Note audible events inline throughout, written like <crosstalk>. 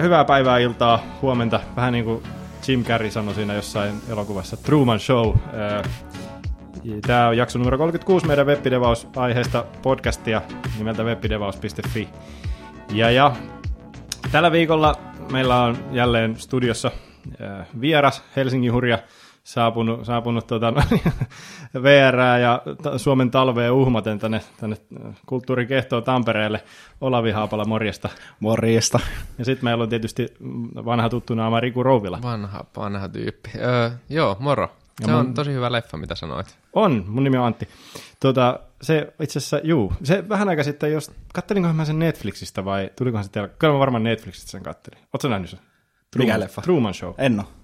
ja hyvää päivää, iltaa, huomenta. Vähän niin kuin Jim Carrey sanoi siinä jossain elokuvassa Truman Show. Tämä on jakso numero 36 meidän webbidevaus-aiheesta podcastia nimeltä webbidevaus.fi. Ja, ja tällä viikolla meillä on jälleen studiossa vieras Helsingin hurja saapunut, saapunut tuota, <laughs> VR ja Suomen talveen uhmaten tänne, tänne kulttuurikehtoon Tampereelle. Olavi Haapala, morjesta. Morjesta. Ja sitten meillä on tietysti vanha tuttu naama Riku Rouvila. Vanha, vanha tyyppi. Öö, joo, moro. Se mun... on tosi hyvä leffa, mitä sanoit. On, mun nimi on Antti. Tuota, se itse asiassa, juu, se vähän aika sitten, jos kattelinkohan mä sen Netflixistä vai tulikohan se teillä, kyllä mä varmaan Netflixistä sen kattelin. Ootko nähnyt sen? Truman, Mikä leffa? Truman Show. En ole.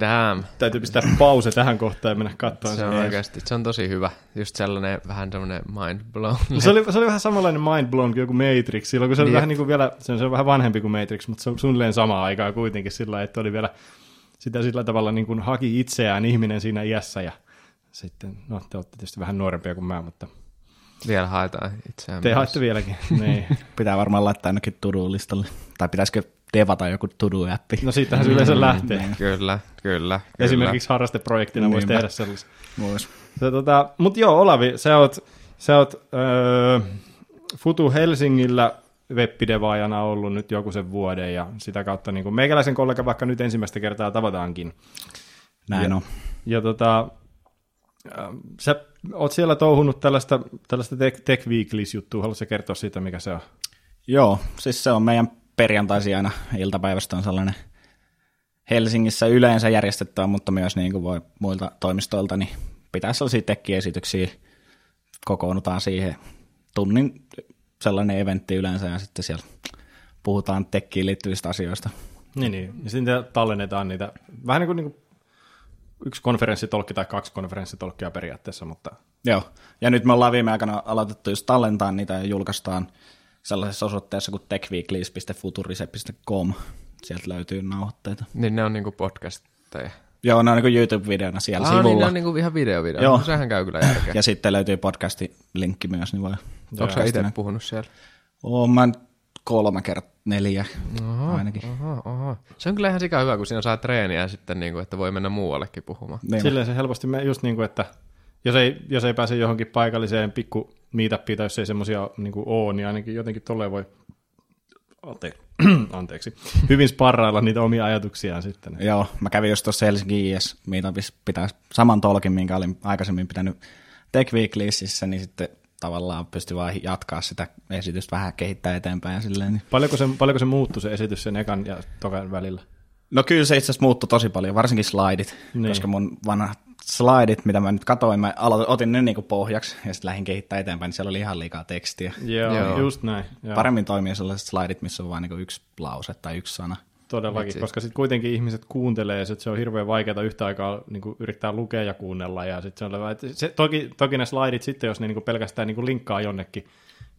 Damn. Täytyy pistää pause tähän kohtaan ja mennä katsomaan se. on oikeasti, se on tosi hyvä. Just sellainen vähän sellainen mind blown. No, se, oli, se oli vähän samanlainen mind blown kuin joku Matrix, silloin kun se oli niin. vähän niin kuin vielä, se on, se on vähän vanhempi kuin Matrix, mutta se on suunnilleen samaa aikaa kuitenkin sillä että oli vielä sitä sillä tavalla niin kuin haki itseään ihminen siinä iässä ja sitten, no te olette tietysti vähän nuorempia kuin mä, mutta... Vielä haetaan itseään Te haette vieläkin, <laughs> niin. Pitää varmaan laittaa ainakin to-do-listalle. Tai pitäisikö devata joku to-do-appi? No siitähän se yleensä mm, lähtee. Niin. Kyllä, kyllä. Esimerkiksi harrasteprojektina niin, voisi tehdä sellaisen. Vois. Tota, Mutta joo, Olavi, sä oot, sä oot öö, Futu Helsingillä webbidevaajana ollut nyt joku sen vuoden ja sitä kautta niin meikäläisen kollega vaikka nyt ensimmäistä kertaa tavataankin. Näin ja, on. Ja tota, sä oot siellä touhunut tällaista, tällaista Tech, Tech Weeklies-juttua, haluatko kertoa siitä, mikä se on? Joo, siis se on meidän perjantaisin aina iltapäivästä on sellainen Helsingissä yleensä järjestettävä, mutta myös niin kuin voi muilta toimistoilta, niin pitää sellaisia tekkiesityksiä, kokoonnutaan siihen tunnin sellainen eventti yleensä ja sitten siellä puhutaan tekkiin liittyvistä asioista. Niin, niin. ja sitten tallennetaan niitä, vähän niin kuin, niin kuin yksi konferenssitolkki tai kaksi konferenssitolkkia periaatteessa, mutta... Joo, ja nyt me ollaan viime aikana aloitettu just tallentaa niitä ja julkaistaan sellaisessa osoitteessa kuin techweeklies.futurise.com. Sieltä löytyy nauhoitteita. Niin ne on niinku podcasteja. Joo, ne on niinku YouTube-videona siellä ah, sivulla. niin ne on niinku ihan video-video. Joo. No, sehän käy kyllä järkeä. ja sitten löytyy podcasti linkki myös, niin voi... Onko sä itse puhunut siellä? Oon mä kolme kertaa neljä oho, ainakin. Oho, oho. Se on kyllä ihan sika hyvä, kun siinä saa treeniä sitten, niin kuin, että voi mennä muuallekin puhumaan. Niin. Silleen se helposti, me, just niin kuin, että jos ei, jos ei pääse johonkin paikalliseen pikku meetupiin tai jos ei semmoisia niin ole, niin ainakin jotenkin tolleen voi Ante- <clears throat> anteeksi, hyvin sparrailla niitä omia ajatuksiaan sitten. Joo, mä kävin just tuossa Helsingin IS Meetupissa pitää saman tolkin, minkä olin aikaisemmin pitänyt Tech Weeklysissä, niin sitten tavallaan pystyi vaan jatkaa sitä esitystä vähän kehittää eteenpäin. Ja silleen, niin. paljonko, se, paljonko se muuttui se esitys sen ekan ja tokan välillä? No kyllä se itse asiassa muuttui tosi paljon, varsinkin slaidit, niin. koska mun vanhat slaidit, mitä mä nyt katoin, mä aloitin, otin ne niinku pohjaksi ja sitten lähdin kehittämään eteenpäin, niin siellä oli ihan liikaa tekstiä. Joo, Joo. just näin. Joo. Paremmin toimii sellaiset slaidit, missä on vain niinku yksi lause tai yksi sana. Todellakin, Etsi. koska sitten kuitenkin ihmiset kuuntelee, että se on hirveän vaikeaa yhtä aikaa niin kuin yrittää lukea ja kuunnella. Ja sit se on, että se, toki, toki ne slaidit sitten, jos ne niin kuin pelkästään niin kuin linkkaa jonnekin,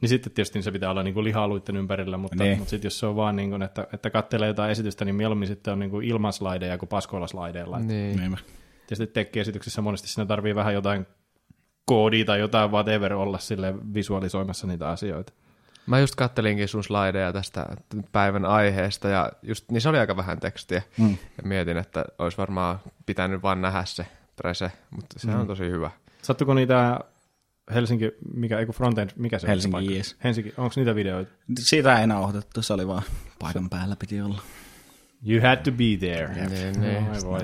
niin sitten tietysti se pitää olla niin kuin lihaluitten ympärillä, mutta, niin. mutta sitten jos se on vaan, niin kuin, että, että kattelee jotain esitystä, niin mieluummin sitten on niin kuin ilman slaideja kuin paskoilla slaideilla. Niin. niin. Tietysti tekkiesityksessä monesti siinä tarvii vähän jotain koodia tai jotain whatever olla sille visualisoimassa niitä asioita. Mä just kattelinkin sun slideja tästä päivän aiheesta ja just, niin se oli aika vähän tekstiä. Mm. Ja mietin, että olisi varmaan pitänyt vaan nähdä se prese, mutta se mm. on tosi hyvä. Sattuko niitä Helsinki, mikä, ei frontend, mikä se Helsinki, on? Yes. Helsinki, onko niitä videoita? Siitä ei nauhoitettu, se oli vaan paikan päällä piti olla. You had to be there. Yep. Ne, ne, voi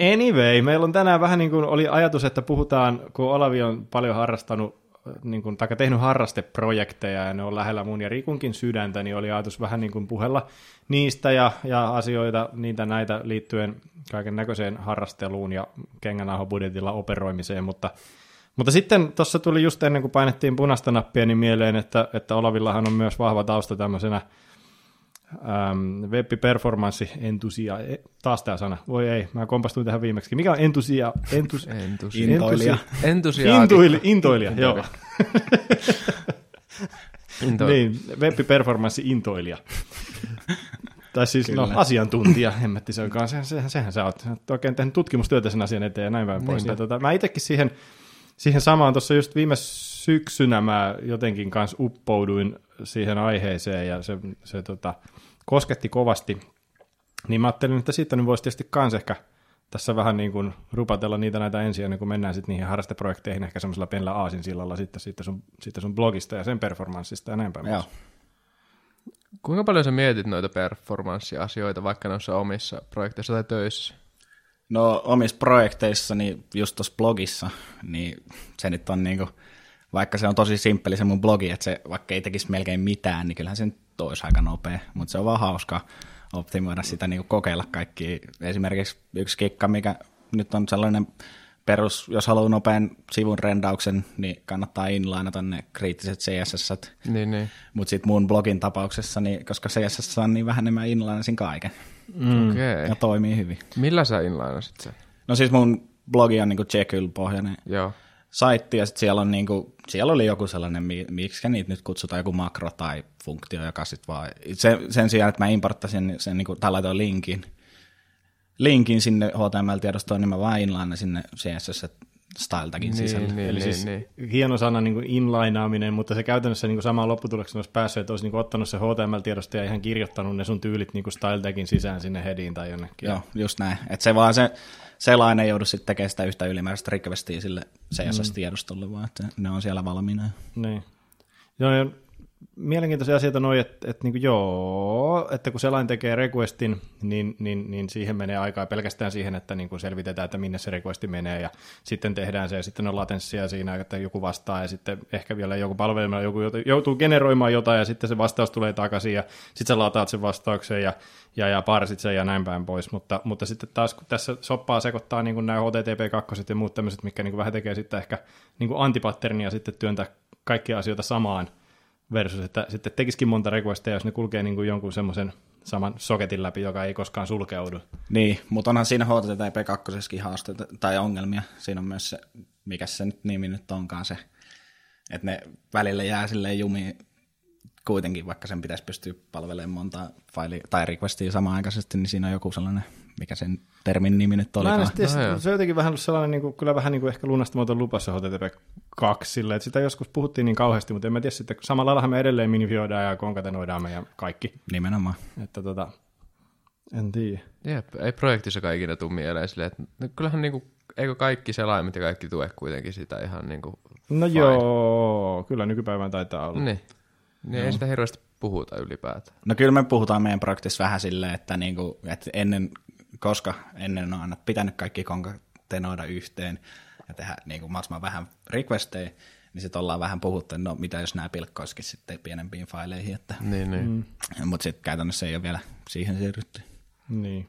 Anyway, meillä on tänään vähän niin kuin oli ajatus, että puhutaan, kun Olavi on paljon harrastanut niin kuin, tai tehnyt harrasteprojekteja ja ne on lähellä mun ja Rikunkin sydäntä, niin oli ajatus vähän niin kuin puhella niistä ja, ja asioita, niitä näitä liittyen kaiken näköiseen harrasteluun ja kengänahobudjetilla operoimiseen, mutta mutta sitten tuossa tuli just ennen kuin painettiin punaista nappia, niin mieleen, että, että Olavillahan on myös vahva tausta tämmöisenä ähm, web-performanssi entusia, e, taas tämä sana, voi ei, mä kompastuin tähän viimeksi. Mikä on entusia? Entus, entus, intoilija. Entusia. Intuili, <laughs> intoilija, joo. <laughs> niin, web-performanssi intoilija. tai siis no, asiantuntija, hemmetti se onkaan, sehän, sehän, sehän sä oot, oot oikein tehnyt tutkimustyötä sen asian eteen ja näin päin pois. Niin, tota, mä itsekin siihen, siihen samaan tuossa just viime syksynä mä jotenkin kanssa uppouduin siihen aiheeseen ja se, se tota, kosketti kovasti. Niin mä ajattelin, että siitä nyt voisi tietysti kans ehkä tässä vähän niin kuin rupatella niitä näitä ensin, ennen kuin mennään sitten niihin harrasteprojekteihin ehkä semmoisella pienellä aasinsillalla sitten siitä sun, siitä sun blogista ja sen performanssista ja näin päin. Joo. Kuinka paljon sä mietit noita performanssiasioita vaikka noissa omissa projekteissa tai töissä? No omissa projekteissa, niin just tuossa blogissa, niin se nyt on niinku, vaikka se on tosi simppeli se mun blogi, että se vaikka ei tekisi melkein mitään, niin kyllähän se nyt olisi aika nopea, mutta se on vaan hauska optimoida sitä, niinku kokeilla kaikki. Esimerkiksi yksi kikka, mikä nyt on sellainen perus, jos haluaa nopean sivun rendauksen, niin kannattaa inlainata ne kriittiset CSS. Niin, niin. Mutta sitten mun blogin tapauksessa, niin, koska CSS on niin vähän, niin mä inlainasin kaiken. Mm. Okei. Ja toimii hyvin. Millä sä inlainasit sen? No siis mun blogi on niinku Jekyll-pohjainen Joo. Saitti, ja sitten siellä, on niinku, siellä oli joku sellainen, mi- miksi niitä nyt kutsutaan, joku makro tai funktio, joka sitten vaan, sen, sen sijaan, että mä importtasin sen, niinku, tai linkin, linkin sinne HTML-tiedostoon, niin mä vaan inlainasin sinne CSS style tagin Niin, sisälle. niin, Eli niin, siis niin. hieno sana niin kuin inlainaaminen, mutta se käytännössä niin kuin samaan lopputulokseen olisi päässyt, että olisi niin kuin ottanut se HTML-tiedosto ja ihan kirjoittanut ne sun tyylit niin kuin style tagin sisään sinne headiin tai jonnekin. Joo, just näin. Että se vaan se selain ei joudu sitten tekemään sitä yhtä ylimääräistä requestia sille CSS-tiedostolle, vaan että ne on siellä valmiina. Niin. Joo, mielenkiintoisia asioita noin, että, että niin joo, että kun selain tekee requestin, niin, niin, niin siihen menee aikaa pelkästään siihen, että niin kuin selvitetään, että minne se requesti menee, ja sitten tehdään se, ja sitten on latenssia siinä, että joku vastaa, ja sitten ehkä vielä joku palvelma, joku joutuu generoimaan jotain, ja sitten se vastaus tulee takaisin, ja sitten sä lataat sen vastauksen, ja, ja, ja parsit sen, ja näin päin pois, mutta, mutta sitten taas, kun tässä soppaa sekoittaa niin kuin nämä HTTP2 ja muut tämmöiset, mikä niin kuin vähän tekee sitten ehkä niin kuin antipatternia sitten työntää kaikkia asioita samaan, versus, että sitten tekisikin monta requestia, jos ne kulkee niin kuin jonkun semmoisen saman soketin läpi, joka ei koskaan sulkeudu. Niin, mutta onhan siinä HTTP 2 haasteita tai ongelmia. Siinä on myös se, mikä se nyt nimi nyt onkaan se, että ne välillä jää silleen jumiin kuitenkin, vaikka sen pitäisi pystyä palvelemaan monta faili tai requestia samaan aikaisesti, niin siinä on joku sellainen, mikä sen termin nimi nyt Mä en edes tiedä, No se on jotenkin vähän ollut sellainen, niin kuin, kyllä vähän niin kuin ehkä lunastamaton lupa se HTTP 2 silleen, että sitä joskus puhuttiin niin kauheasti, mutta en mä tiedä sitten, samalla laillahan me edelleen minifioidaan ja konkatenoidaan meidän kaikki, Nimenomaan. että tota, en tiedä. Jep, ei projektissa ikinä tule mieleen silleen, että no kyllähän niinku, eikö kaikki selaimet ja kaikki tue kuitenkin sitä ihan niinku No fine. joo, kyllä nykypäivänä taitaa olla. Niin. Niin ei sitä hirveästi puhuta ylipäätään. No kyllä me puhutaan meidän projektissa vähän silleen, että, niinku, että ennen, koska ennen on aina pitänyt kaikki konkatenoida yhteen ja tehdä niinku mahdollisimman vähän requesteja, niin sitten ollaan vähän puhuttu, että no mitä jos nämä pilkkoisikin sitten pienempiin faileihin, että, Niin, niin. Mm. mutta sitten käytännössä ei ole vielä siihen siirrytty. Niin.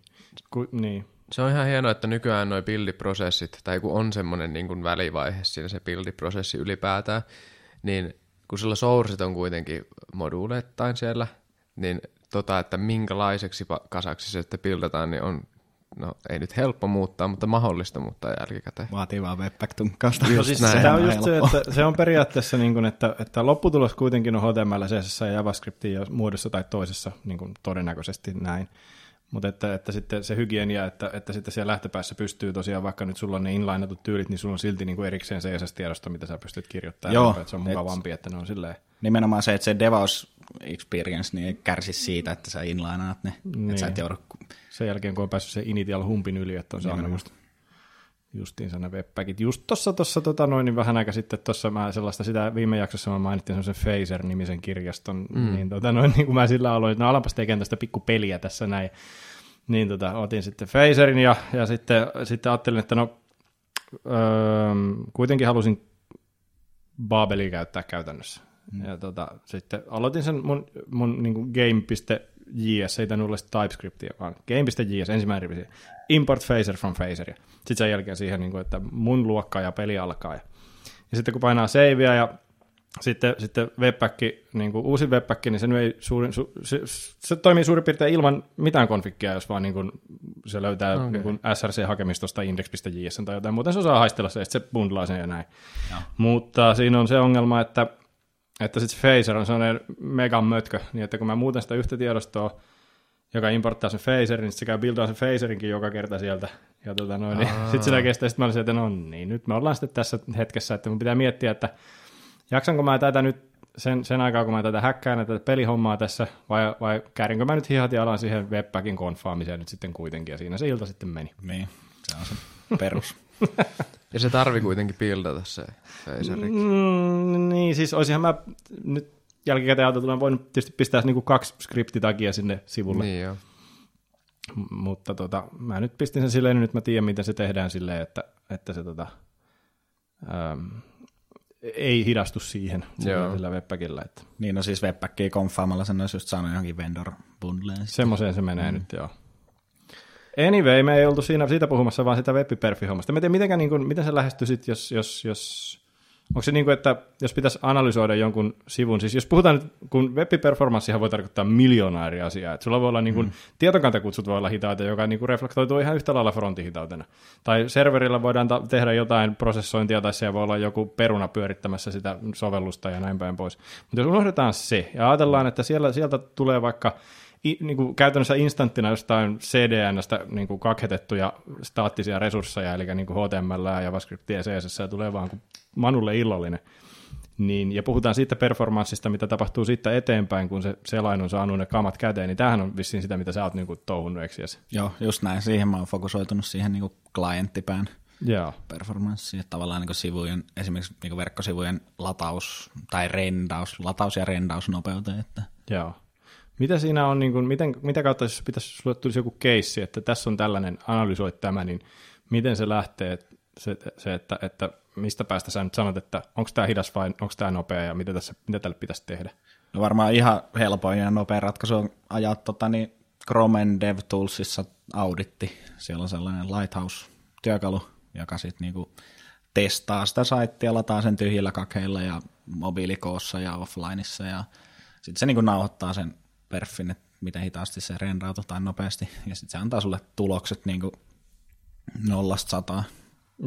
Ku, niin. Se on ihan hienoa, että nykyään nuo buildiprosessit, tai kun on semmoinen niin kuin välivaihe siinä se buildiprosessi ylipäätään, niin kun sulla sourcet on kuitenkin moduuleittain siellä, niin tota, että minkälaiseksi kasaksi se sitten buildataan, niin on, no ei nyt helppo muuttaa, mutta mahdollista muuttaa jälkikäteen. Vaatii vaan webpack-tunkkausta. Just näin. Sehän Tämä on on just se, että se on periaatteessa, niin kuin, että, että lopputulos kuitenkin on HTML, CSS ja JavaScriptin ja muodossa tai toisessa niin kuin todennäköisesti näin. Mutta että, että sitten se hygienia, että, että sitten siellä lähtöpäässä pystyy tosiaan, vaikka nyt sulla on ne inlainatut tyylit, niin sulla on silti niin kuin erikseen CSS-tiedosto, mitä sä pystyt kirjoittamaan. Joo, että se on mukavampi, että ne on silleen. Nimenomaan se, että se DevOps experience niin ei kärsi siitä, että sä inlainaat ne. Niin. Että sä et Niin. joudu Sen jälkeen, kun on päässyt se initial humpin yli, että on saanut just, justiinsa ne webpackit. Just tuossa, tossa, tota noin, niin vähän aika sitten tuossa mä sellaista, sitä viime jaksossa mä mainittiin semmoisen Phaser-nimisen kirjaston, mm. niin, tota noin, <laughs> niin kun mä sillä aloin, että no alanpas tekemään tästä pikku peliä tässä näin, niin tota, otin sitten Phaserin ja, ja sitten, sitten ajattelin, että no öö, kuitenkin halusin Babelia käyttää käytännössä. Mm. Ja tota, sitten aloitin sen mun, mun niin kuin game.js, ei tainnut olla TypeScriptia, vaan game.js, ensimmäinen rivi, import phaser from phaser. ja Sitten sen jälkeen siihen, niin kuin, että mun luokka ja peli alkaa. Ja, ja sitten kun painaa savea ja sitten, sitten webpack, niin kuin uusi webpack, niin se, ei suurin, su, se, se, toimii suurin piirtein ilman mitään konfikkia, jos vaan niin kuin se löytää okay. niin kuin SRC-hakemistosta index.js tai jotain, muuten se osaa haistella se, että se bundlaa sen ja näin. Joo. Mutta siinä on se ongelma, että, että sitten Phaser on sellainen megan mötkö, niin että kun mä muutan sitä yhtä tiedostoa, joka importtaa sen Phaserin, niin se käy buildaa sen Phaserinkin joka kerta sieltä. Ja tota noin, niin sitten sitä kestää, sitten mä olisin, että no niin, nyt me ollaan sitten tässä hetkessä, että mun pitää miettiä, että jaksanko mä tätä nyt sen, sen aikaa, kun mä tätä häkkään tätä pelihommaa tässä, vai, vai käärinkö mä nyt hihat ja alan siihen webpackin konfaamiseen nyt sitten kuitenkin, ja siinä se ilta sitten meni. Niin, se on se perus. <laughs> Ja se tarvi kuitenkin buildata se Phaserix. Mm, niin, siis olisinhan mä nyt jälkikäteen ajateltuna voinut tietysti pistää niinku kaksi skriptitakia sinne sivulle, Niin joo. M- mutta tota, mä nyt pistin sen silleen, niin nyt mä tiedän, miten se tehdään silleen, että, että se tota, ähm, ei hidastu siihen Joo. sillä webpackilla. Että niin, no siis webpackia konfaamalla sen olisi just saanut johonkin vendor bundleen. semmoiseen se menee mm. nyt, joo. Anyway, me ei oltu siinä, siitä puhumassa, vaan sitä webperfi-hommasta. Mä en tiedä, mitenkä, niin kuin, miten se lähestyy sit, jos, jos, jos onko se niin kuin, että jos pitäisi analysoida jonkun sivun, siis jos puhutaan nyt, kun web-performanssihan voi tarkoittaa miljoonaa eri asiaa, että sulla voi olla niin kuin, mm. tietokantakutsut voi olla hitaita, joka niin kuin reflektoituu ihan yhtä lailla frontihitautena. Tai serverillä voidaan ta- tehdä jotain prosessointia, tai siellä voi olla joku peruna pyörittämässä sitä sovellusta ja näin päin pois. Mutta jos unohdetaan se, ja ajatellaan, että siellä, sieltä tulee vaikka niin kuin käytännössä instanttina jostain CDNstä niin kuin kakhetettuja staattisia resursseja, eli niin kuin HTML ja JavaScript ja CSS, ja tulee vaan kuin manulle illallinen. Niin, ja puhutaan siitä performanssista, mitä tapahtuu siitä eteenpäin, kun se selain on saanut ne kamat käteen, niin tämähän on vissiin sitä, mitä sä oot niin kuin touhunnut, eikö jes? Joo, just näin. Siihen mä oon fokusoitunut siihen niin klienttipään Joo. performanssiin, että tavallaan niin sivujen, esimerkiksi niin verkkosivujen lataus tai rendaus, lataus- ja rendausnopeuteen. Että Joo. Mitä siinä on, niin kuin, miten, mitä kautta, jos pitäisi, sulle tulisi joku keissi, että tässä on tällainen, analysoit tämä, niin miten se lähtee, se, se että, että mistä päästä sä nyt sanot, että onko tämä hidas vai onko tämä nopea ja mitä, tässä, mitä tälle pitäisi tehdä? no varmaan ihan helpoin ja nopea ratkaisu on ajaa tota, niin Chromen DevToolsissa auditti. Siellä on sellainen Lighthouse-työkalu, joka sitten niinku testaa sitä saittia, lataa sen tyhjillä kakeilla ja mobiilikoossa ja offlineissa ja sitten se niinku nauhoittaa sen perfin, että miten hitaasti se rendautui tai nopeasti ja sitten se antaa sulle tulokset niinku nollasta sataan.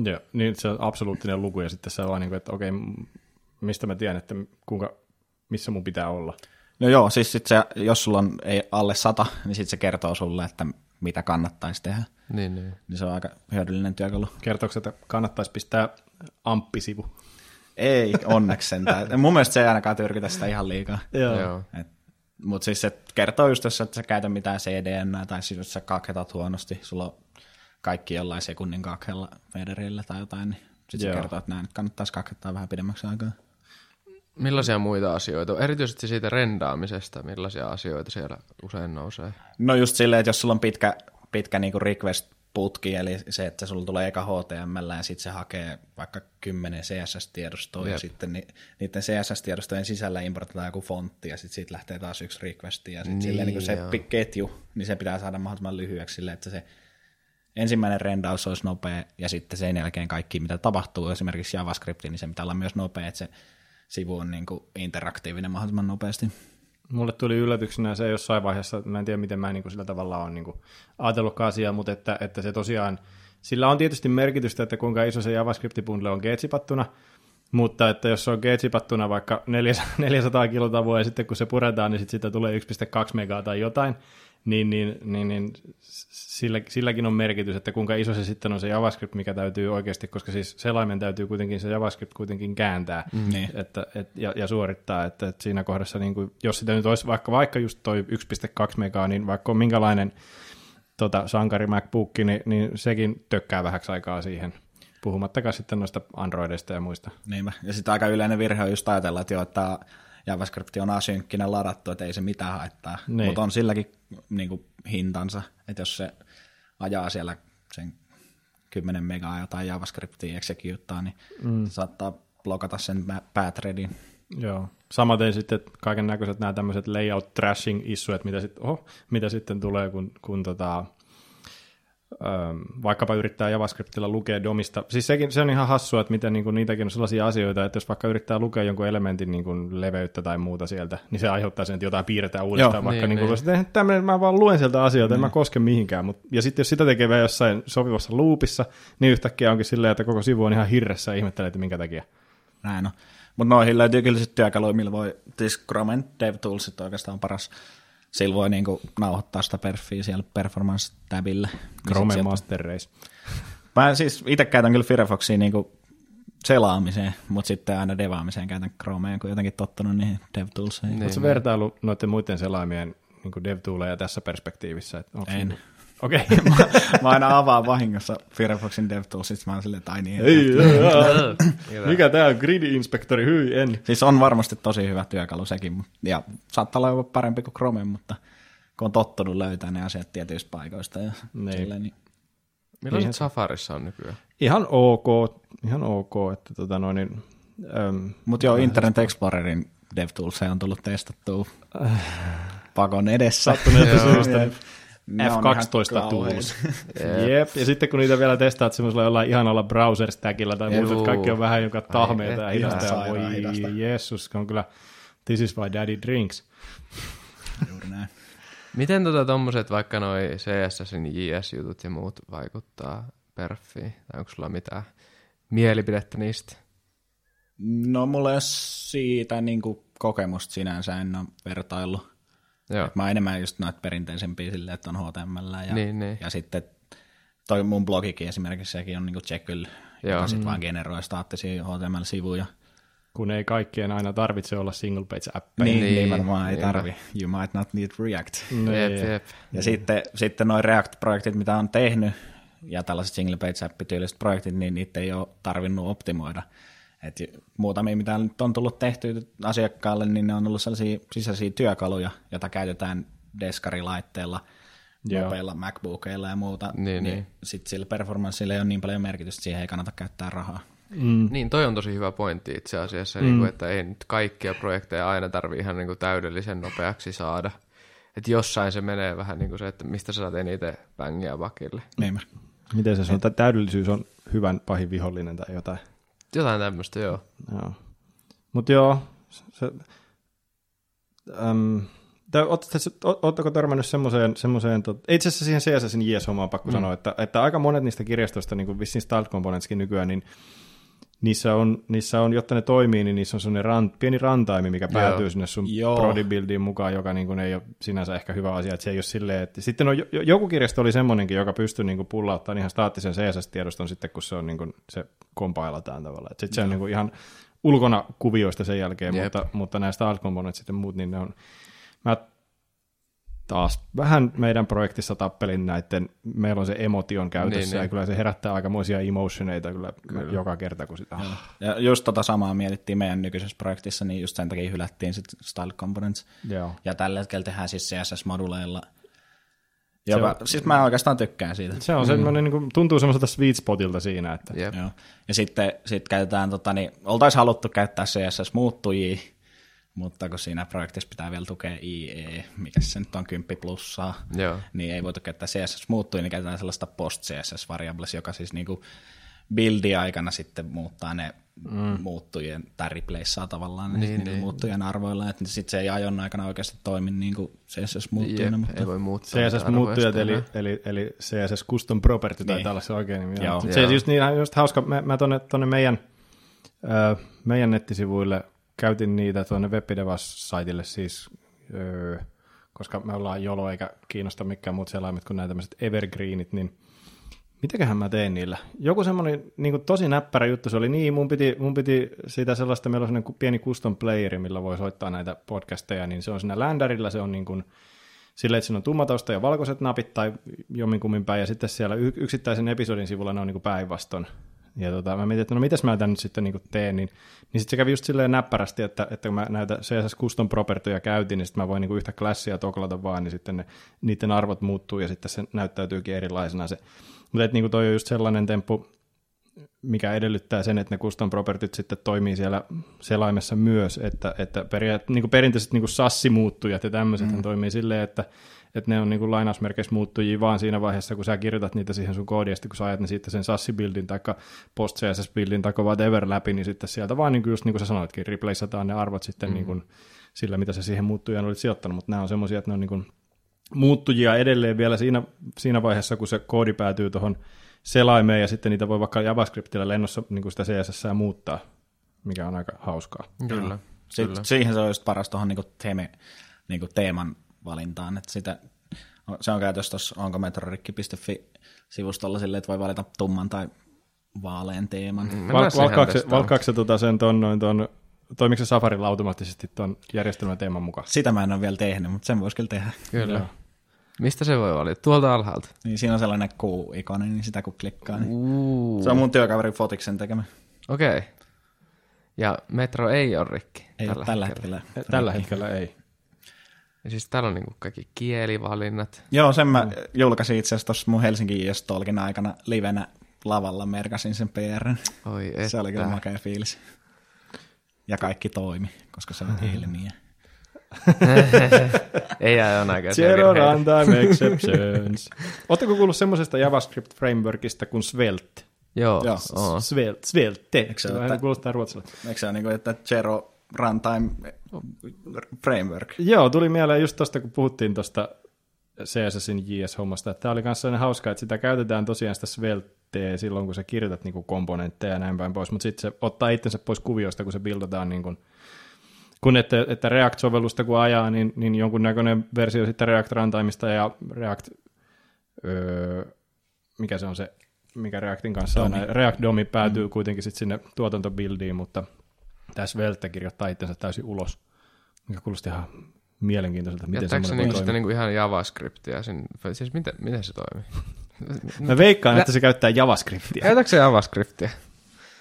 Joo, niin se on absoluuttinen luku ja sitten se on niin kuin, että okei, mistä mä tiedän, että kuinka, missä mun pitää olla. No joo, siis sit se, jos sulla on ei alle sata, niin sitten se kertoo sulle, että mitä kannattaisi tehdä. Niin, niin. Niin se on aika hyödyllinen työkalu. Kertooko, että kannattaisi pistää amppisivu? Ei, onneksi sentään. Mun mielestä se ei ainakaan tyrkytä sitä ihan liikaa. Joo. Joo. Mutta siis se kertoo just, jos et sä käytä mitään CDN, tai siis jos sä kaketat huonosti, sulla on kaikki jollain sekunnin kakella Federillä tai jotain, niin sitten se kertoo, että näin nyt kannattaisi kakettaa vähän pidemmäksi aikaa. Millaisia muita asioita? Erityisesti siitä rendaamisesta, millaisia asioita siellä usein nousee? No just silleen, että jos sulla on pitkä, pitkä niinku request-putki, eli se, että sulla tulee eka HTML ja sitten se hakee vaikka 10 CSS-tiedostoa ja Jep. sitten ni, niiden CSS-tiedostojen sisällä importataan joku fontti ja sitten siitä lähtee taas yksi requesti ja sitten niin, silleen niin se joo. ketju, niin se pitää saada mahdollisimman lyhyeksi silleen, että se ensimmäinen rendaus olisi nopea ja sitten sen jälkeen kaikki, mitä tapahtuu esimerkiksi JavaScriptiin, niin se pitää olla myös nopea, että se sivu on niin kuin interaktiivinen mahdollisimman nopeasti. Mulle tuli yllätyksenä se jossain vaiheessa, mä en tiedä miten mä niin kuin sillä tavalla on niin kuin ajatellutkaan asiaa, mutta että, että se tosiaan, sillä on tietysti merkitystä, että kuinka iso se JavaScript-bundle on geetsipattuna, mutta että jos se on geetsipattuna vaikka 400, 400 kilotavoa ja sitten kun se puretaan, niin sitten siitä tulee 1,2 megaa tai jotain, niin, niin, niin, niin sillä, silläkin on merkitys, että kuinka iso se sitten on se JavaScript, mikä täytyy oikeasti, koska siis selaimen täytyy kuitenkin se JavaScript kuitenkin kääntää Mm. Niin. että, et, ja, ja suorittaa, että, että siinä kohdassa, niin kuin, jos sitä nyt olisi vaikka, vaikka just toi 1,2 megaa, niin vaikka on minkälainen tota, sankari MacBook, niin, niin sekin tökkää vähäksi aikaa siihen, puhumattakaan sitten noista Androidista ja muista. Niinpä. Ja sitten aika yleinen virhe on just ajatella, että joo, että JavaScript on asynkkinen ladattu, että ei se mitään haittaa. Niin. Mutta on silläkin niin kuin, hintansa, että jos se ajaa siellä sen 10 megaa jotain JavaScriptia executeaa, niin mm. se saattaa blokata sen pääthreadin. Joo. Samaten sitten kaiken näköiset nämä tämmöiset layout trashing issuet, mitä, sit, oho, mitä sitten tulee, kun, kun tota, vaikkapa yrittää JavaScriptilla lukea domista. Siis sekin, se on ihan hassua, että miten niin kuin, niitäkin on sellaisia asioita, että jos vaikka yrittää lukea jonkun elementin niin kuin, leveyttä tai muuta sieltä, niin se aiheuttaa sen, että jotain piirretään uudestaan, Joo, vaikka niin, niin, niin, niin. niin. tämmöinen, mä vaan luen sieltä asioita, en mä koske mihinkään. Mut, ja sitten jos sitä tekee vielä jossain sopivassa loopissa, niin yhtäkkiä onkin silleen, että koko sivu on ihan hirressä ja ihmettelee, että minkä takia. Näin on. Mutta noihin löytyy kyllä sitten työkaluja, millä voi, siis Chromen DevTools oikeastaan paras. Sillä voi niinku nauhoittaa sitä perfiä siellä performance-tabille. Niin Chrome sieltä- Master Race. Mä siis itse käytän kyllä Firefoxia niinku selaamiseen, mutta sitten aina devaamiseen käytän Chromeen, kun jotenkin tottunut niihin DevToolseihin. Niin. Oletko vertailu noiden muiden selaimien niin DevTooleja tässä perspektiivissä? Että onko En. Niin... Okei. <laughs> mä, mä aina avaan vahingossa Firefoxin DevTools, mä oon silleen, tai niin. Ei, Mikä <laughs> Mikä tää on? Grid Inspectori, hyi, en. Siis on varmasti tosi hyvä työkalu sekin, ja saattaa olla jopa parempi kuin Chrome, mutta kun on tottunut löytää ne asiat tietyistä paikoista ja Niin. silleen, niin Millaiset Safarissa on nykyään? Ihan ok, ihan ok, että tota noin, niin, äm, Mutta joo, Internet Explorerin DevTools on tullut testattua <laughs> pakon edessä. sattuneesta syystä. Ne on F12 ihan tools. <laughs> Jep. Ja sitten kun niitä vielä testaat semmoisella jollain ihanalla browser stackilla tai muuta, että kaikki on vähän joka tahmeita ja hidasta, ja voi hidasta. Jeesus, on kyllä, this is why daddy drinks. Juuri näin. Miten tota tommoset vaikka noi CSSin JS-jutut ja muut vaikuttaa perfiin? Tai onko sulla mitään mielipidettä niistä? No mulla ei ole siitä niin kokemusta sinänsä, en ole vertaillut. Joo. Et mä oon enemmän just noita perinteisempiä silleen, että on HTML ja, Niin, niin. ja sitten toi mun blogikin esimerkiksi, sekin on niinku Jekyll, joka sitten vaan generoi staattisia HTML-sivuja. Kun ei kaikkien aina tarvitse olla single page appeja. Niin, Niin, niin, varmaan ei niinpä. tarvi. You might not need React. Niin. Jep, jep. Ja sitten, sitten noin React-projektit, mitä on tehnyt, ja tällaiset single page app-tyyliset projektit, niin niitä ei ole tarvinnut optimoida. Et muutamia, mitä nyt on tullut tehtyä asiakkaalle, niin ne on ollut sellaisia sisäisiä työkaluja, joita käytetään deskarilaitteella, Joo. nopeilla MacBookeilla ja muuta, Niin, niin, niin. sitten sillä performanssilla ei ole niin paljon merkitystä, siihen ei kannata käyttää rahaa. Mm. Niin, toi on tosi hyvä pointti itse asiassa, mm. niin kuin, että ei nyt kaikkia projekteja aina tarvii ihan niin kuin täydellisen nopeaksi saada. Että jossain se menee vähän niin kuin se, että mistä sä saat eniten bängiä bakille. Niin, Miten se sanotaan, täydellisyys on hyvän pahin vihollinen tai jotain. Jotain tämmöistä, joo. Joo. Mutta joo, se, äm, Oletteko törmännyt semmoiseen, semmoiseen tot, itse asiassa siihen CSSin JS-hommaan pakko mm. sanoa, että, että aika monet niistä kirjastoista, niin kuin vissiin Style Componentskin nykyään, niin niissä on, niissä on, jotta ne toimii, niin niissä on semmoinen ran, pieni runtime, mikä päätyy Joo. sinne sun Joo. prodibuildiin mukaan, joka niin kuin ei ole sinänsä ehkä hyvä asia, että se ei ole silleen, että sitten on, jo- joku kirjasto oli semmoinenkin, joka pystyy niin kuin pullauttamaan ihan staattisen CSS-tiedoston sitten, kun se on niin kuin, se kompailataan tavallaan, että sitten se on niin kuin ihan ulkona kuvioista sen jälkeen, Jep. mutta, mutta nämä alt sitten muut, niin ne on, mä taas vähän meidän projektissa tappelin näiden, meillä on se emotion käytössä, Niin, niin, ja niin. kyllä se herättää aikamoisia emotioneita kyllä, kyllä. joka kerta, kun sitä, Ja just tota samaa mietittiin meidän nykyisessä projektissa, niin just sen takia hylättiin sit Style Components. joo. Ja tällä hetkellä tehdään siis CSS-moduleilla. Se Joka, on- siis mä oikeastaan tykkään siitä. Se on semmoinen, niin kuin, tuntuu semmoiselta sweet spotilta siinä, että Jep. Joo. Ja sitten sit käytetään, tota, niin, oltaisiin haluttu käyttää CSS-muuttujia, mutta kun siinä projektissa pitää vielä tukea IE, mikä se nyt on 10 plussaa, Joo. niin ei voitu käyttää CSS-muuttujia, niin käytetään sellaista post-CSS-variables, joka siis niinku buildi aikana sitten muuttaa ne mm. muuttujien, tai replaceaa tavallaan Niin, niin, niin. muuttujien arvoilla, että sitten se ei ajon aikana oikeasti toimi niin kuin CSS-muuttujina, Jep, mutta ei voi muuttaa. niitä CSS-muuttujat, arvoja eli, eli, eli CSS Custom Property, taitaa Niin. olla se oikein nimi. Joo. Joo. Se Joo. just, niin, just hauska, mä, mä tonne, tonne meidän, ö, meidän nettisivuille käytin niitä tuonne WebDevas-saitille siis, ö, koska me ollaan jolo eikä kiinnosta mikään muut selaimet kuin nämä tämmöiset evergreenit, niin mitäköhän mä tein niillä? Joku semmoinen niin tosi näppärä juttu se oli, niin mun piti, mun piti siitä sellaista, meillä on semmoinen pieni custom playeri, millä voi soittaa näitä podcasteja, niin se on siinä länderillä, se on niin kuin, silleen, että siinä on tummatausta ja valkoiset napit tai jomminkummin päin, ja sitten siellä yksittäisen episodin sivulla ne on niin päinvastoin. Ja tota, mä mietin, että no mitäs mä tämän nyt sitten niin teen, niin, niin sitten se kävi just silleen näppärästi, että, että kun mä näitä CSS Custom Propertyja käytin, niin sitten mä voin niin yhtä klassia toklata vaan, niin sitten ne, niiden arvot muuttuu ja sitten se näyttäytyykin erilaisena se. Mutta että niin toi on just sellainen temppu, mikä edellyttää sen, että ne custom propertyt sitten toimii siellä selaimessa myös, että, että peria- niin kuin perinteiset niin kuin sassimuuttujat ja tämmöiset mm. toimii silleen, että, että ne on niin kuin lainausmerkeissä muuttujia vaan siinä vaiheessa, kun sä kirjoitat niitä siihen sun koodiin, ja sitten kun sä ajat ne sitten sen sassi-buildin tai post-CSS-buildin tai whatever läpi, niin sitten sieltä vaan niin kuin just niin kuin sä sanoitkin, replaceataan ne arvot sitten mm. niin kuin sillä, mitä sä siihen muuttujaan olit sijoittanut, mutta nämä on semmoisia, että ne on niin kuin muuttujia edelleen vielä siinä, siinä vaiheessa, kun se koodi päätyy tuohon selaimeen, ja sitten niitä voi vaikka JavaScriptilla lennossa niin kuin sitä CSS muuttaa, mikä on aika hauskaa. Kyllä. Sitten Kyllä. siihen se on just paras tuohon niinku teeme, niinku teeman valintaan, että sitä, se on käytössä tuossa onkometrorikki.fi sivustolla silleen, että voi valita tumman tai vaalean teeman. Mm. Val- se, tota sen ton, noin ton, toimiko se Safarilla automaattisesti ton järjestelmän teeman mukaan? Sitä mä en ole vielä tehnyt, mutta sen voisi kyllä tehdä. Kyllä. Joo. Mistä se voi valita? Tuolta alhaalta. Niin siinä on sellainen Q-ikoni, niin sitä kun klikkaa. Niin. Uh. Se on mun työkaveri Fotiksen tekemä. Okei. Okay. Ja Metro ei ole rikki Ei tällä, tällä hetkellä. Tällä hetkellä ei. Ja siis täällä on niinku kaikki kielivalinnat. Joo, sen mä julkaisin itse asiassa tuossa mun Helsinki IS Talkin aikana livenä lavalla merkasin sen PR. Oi että. Se oli kyllä makea fiilis. Ja kaikki toimi, koska se on ilmiö. <laughs> ei jää on aikaisia Zero runtime <laughs> exceptions. Oletteko kuullut semmoisesta JavaScript-frameworkista kuin Svelte? Joo. Joo. Svelte. Svelte. Eikö se vähän kuulostaa ruotsilla. Eikö se ole niin kuin, että Zero Runtime Framework? Joo, tuli mieleen just tosta, kun puhuttiin tuosta CSSin JS-hommasta, että tämä oli myös sellainen hauska, että sitä käytetään tosiaan sitä Svelteä silloin, kun sä kirjoitat niinku komponentteja ja näin päin pois, mutta sitten se ottaa itsensä pois kuvioista, kun se buildataan niin kuin, kun että, että React-sovellusta kun ajaa, niin, niin jonkunnäköinen versio sitten React Runtimeista ja React, öö, mikä se on se, mikä Reactin kanssa on, React Domi päätyy mm. kuitenkin sitten sinne tuotantobildiin, mutta tässä Svelte kirjoittaa itsensä täysin ulos, mikä kuulosti ihan mielenkiintoiselta, miten Jättääkö se niinku sitten niinku ihan JavaScriptia? Sin... Siis miten, miten se toimii? <laughs> Mä veikkaan, että se käyttää JavaScriptia. Käytätkö se JavaScriptia?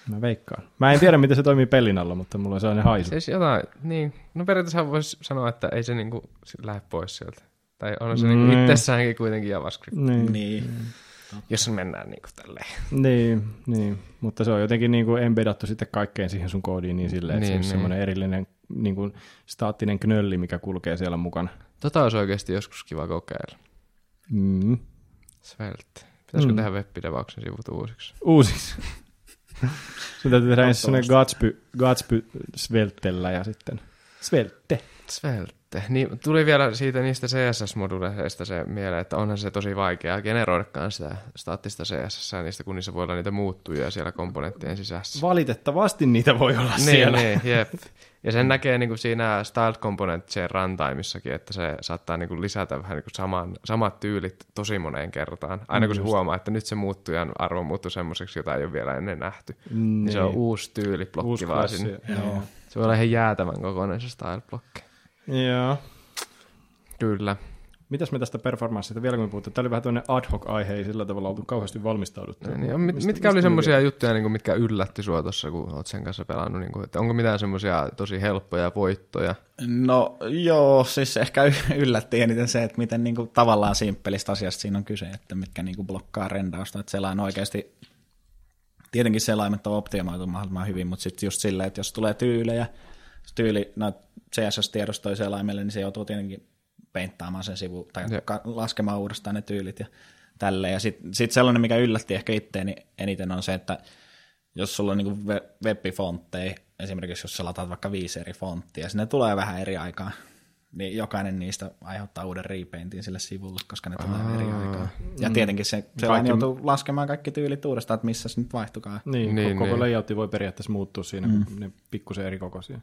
Mä veikkaan. Mä en tiedä, miten se toimii pelin alla, mutta mulla on sellainen haisu. Siis jotain, niin. No periaatteessa voisi sanoa, että ei se niinku lähde pois sieltä. Tai on se niinku Mm. itsessäänkin kuitenkin JavaScript, Niin, Niin. Jos mennään niinku tälleen. niin, niin, mutta se on jotenkin niin kuin embedattu sitten kaikkeen siihen sun koodiin niin silleen, että Niin, se on niin. semmoinen erillinen niin kuin staattinen knölli, mikä kulkee siellä mukana. Tota olisi oikeasti joskus kiva kokeilla. Mm. Svelte. Pitäisikö Mm. tehdä web-devauksen sivut uusiksi? Uusiksi. <laughs> Sun täytyy tehdä ensin Gatsby, Gatsby Sveltellä ja sitten Svelte. Svelte. Niin, tuli vielä siitä niistä CSS-moduleista se mieleen, että onhan se tosi vaikeaa generoidakaan sitä staattista CSS, niistä kun niissä voi olla niitä muuttujia siellä komponenttien sisässä. Valitettavasti niitä voi olla Niin, siellä. niin, <laughs> jep. Ja sen näkee niin kuin siinä styled componentsien runtimeissakin, että se saattaa niin kuin lisätä vähän niin kuin saman, samat tyylit tosi moneen kertaan. Aina kun se huomaa, että nyt se muuttujan arvo muuttuu semmoiseksi, jota ei ole vielä ennen nähty. Niin, niin se on uusi tyyliblokki Uusi vaan sinne. joo. Se voi olla ihan jäätävän kokoinen se style-blokki. Joo. Kyllä. Mitäs me tästä performanssista vielä kun me puhuttiin? Tämä oli vähän tämmöinen ad hoc aihe, ei sillä tavalla oltu kauheasti valmistauduttu. Niin, ja mit, Mistä- mitkä mistä oli semmoisia juttuja, niin kuin, mitkä yllätti sua tuossa, kun olet sen kanssa pelannut? Niin kuin, että onko mitään semmoisia tosi helppoja voittoja? No joo, siis ehkä yllätti eniten se, että miten niinku tavallaan simppelistä asiasta siinä on kyse, että mitkä niinku blokkaa rendausta, että selain oikeasti, tietenkin selaimet on optimoitu mahdollisimman hyvin, mutta sitten just silleen, että jos tulee tyylejä, tyyli, no CSS-tiedostoja selaimelle, niin se joutuu tietenkin peinttaamaan sen sivu, tai ka- laskemaan uudestaan ne tyylit ja tälleen. Ja sitten sit sellainen, mikä yllätti ehkä itteeni eniten on se, että jos sulla on niin web-fontteja, esimerkiksi jos sä lataat vaikka viisi eri fonttia, ja sinne tulee vähän eri aikaa, niin jokainen niistä aiheuttaa uuden repaintin sille sivulle, koska ne tulee eri aikaa. Ja tietenkin se sellainen Kaikki- joutuu laskemaan kaikki tyylit uudestaan, että missä se nyt vaihtukaa. Niin, Niin, niin koko niin. layoutti voi periaatteessa muuttua siinä, mm. kun ne pikkusen eri kokoisia.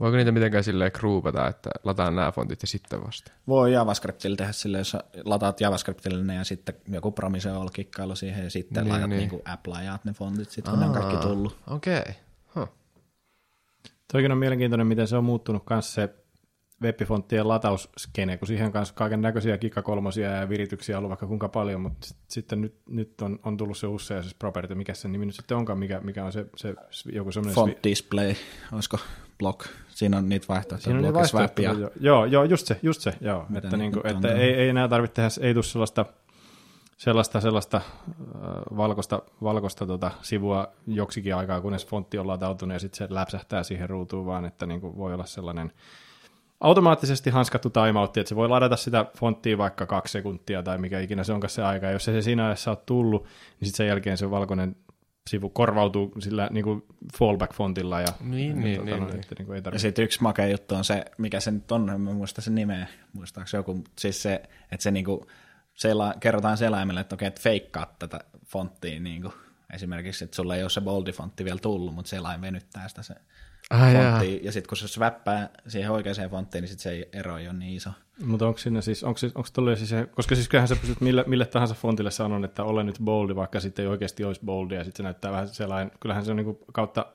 Voiko niitä mitenkään silleen groupata, että lataan nämä fontit ja sitten vasta? Voi JavaScriptilla tehdä sille, jos lataat JavaScriptille ne ja sitten joku promise all kikkailu siihen ja sitten Niin, laitat niin. niin. applyaat ne fontit, sitten kun ne on kaikki tullut. Okei. Okay. Huh. Toikin on mielenkiintoinen, miten se on muuttunut myös se webbifonttien latauskene, kun siihen kanssa kaiken näköisiä kikkakolmosia ja virityksiä on ollut vaikka kuinka paljon, mutta sit, sitten nyt, nyt on, on tullut se uusi CSS Property, mikä se nimi nyt sitten onkaan, mikä, mikä on se, se joku semmoinen... Font display, olisiko block, siinä on niitä vaihtoehtoja, Siinä on block, swap ja vaihtoehtoja. Joo, joo, just se, just se, joo. Mitä Että, nyt nyt on että ei, ei enää tarvitse tehdä, ei tule sellaista, sellaista, sellaista äh, valkoista, valkoista tota, sivua joksikin aikaa, kunnes fontti on latautunut ja sitten se läpsähtää siihen ruutuun, vaan että niinku voi olla sellainen automaattisesti hanskattu timeoutti, että se voi ladata sitä fonttia vaikka kaksi sekuntia tai mikä ikinä se onkaan se aika. Ja jos ei se siinä ajassa ole tullut, niin sitten sen jälkeen se valkoinen sivu korvautuu sillä niin kuin fallback-fontilla. Ja, Niin, ja, niin, niin, no, niin. Että, niin kuin ei Ja sitten yksi makea juttu on se, mikä se nyt on, en muista sen nimeä, muistaako joku, mutta siis se, että se niinku, sela, kerrotaan selaimelle, että okei, että feikkaat tätä fonttia niinku, esimerkiksi, että sulla ei ole se boldi-fontti vielä tullut, mutta selain venyttää sitä se Jaa. fonttiin, ja sitten kun se swappaa siihen oikeaan fonttiin, niin sit se ei ero ei ole niin iso. Mutta onko siinä siis, onko, onko tolleen siis se, koska siis kyllähän sä pystyt mille, mille tahansa fontille sanon, että ole nyt boldi, vaikka sitten ei oikeasti olisi boldia, ja sitten se näyttää vähän sellainen, kyllähän se on niinku kautta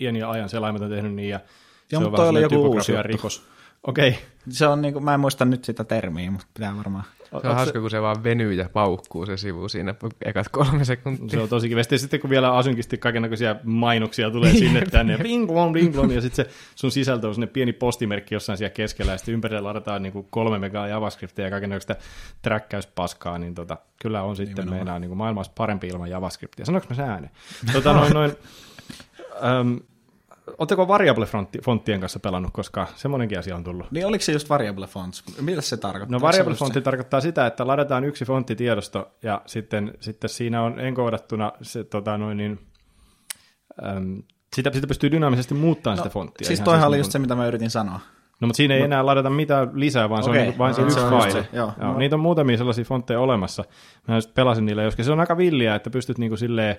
iän ja ajan selaimet on tehnyt niin, ja Joo, se on mutta toi oli sellainen joku uusi rikos. Okei, okay. Se on niinku, mä en muista nyt sitä termiä, mutta pitää varmaan. Se on hauska, kun se vaan venyy ja paukkuu se sivu siinä ekat kolme sekuntia. Se on tosi. Ja sitten kun vielä asunkisti kaikenlaisia mainoksia tulee sinne <laughs> tänne, ja bing blom, bing blom, ja sitten se sun sisältö on sinne pieni postimerkki jossain siellä keskellä, ja sitten ympärillä ladataan niin kuin kolme megaa JavaScriptia ja kaikenlaista träkkäyspaskaa, niin tota, kyllä on sitten meinaa niin kuin maailmassa parempi ilman JavaScriptia. Sanoinko mä se ääneen? Tota, noin, noin, <laughs> äm, Oletteko variable-fonttien kanssa pelannut, koska semmoinenkin asia on tullut? Niin oliko se just variable fonts? Mitä se tarkoittaa? No variable fontti tarkoittaa sitä, että ladataan yksi fonttitiedosto ja sitten, sitten siinä on enkoodattuna se, tota, noin niin, äm, sitä, sitä pystyy dynaamisesti muuttamaan no, sitä fonttia. Siis ihan toihan oli niin just se, mitä mä yritin sanoa. No mutta siinä ei enää ladata mitään lisää, vaan se Okei, on niinku vain se no, yksi se faili. se, joo. Joo, No. Niitä on muutamia sellaisia fontteja olemassa. Mä just pelasin niillä joskin. Se on aika villiä, että pystyt niinku silleen,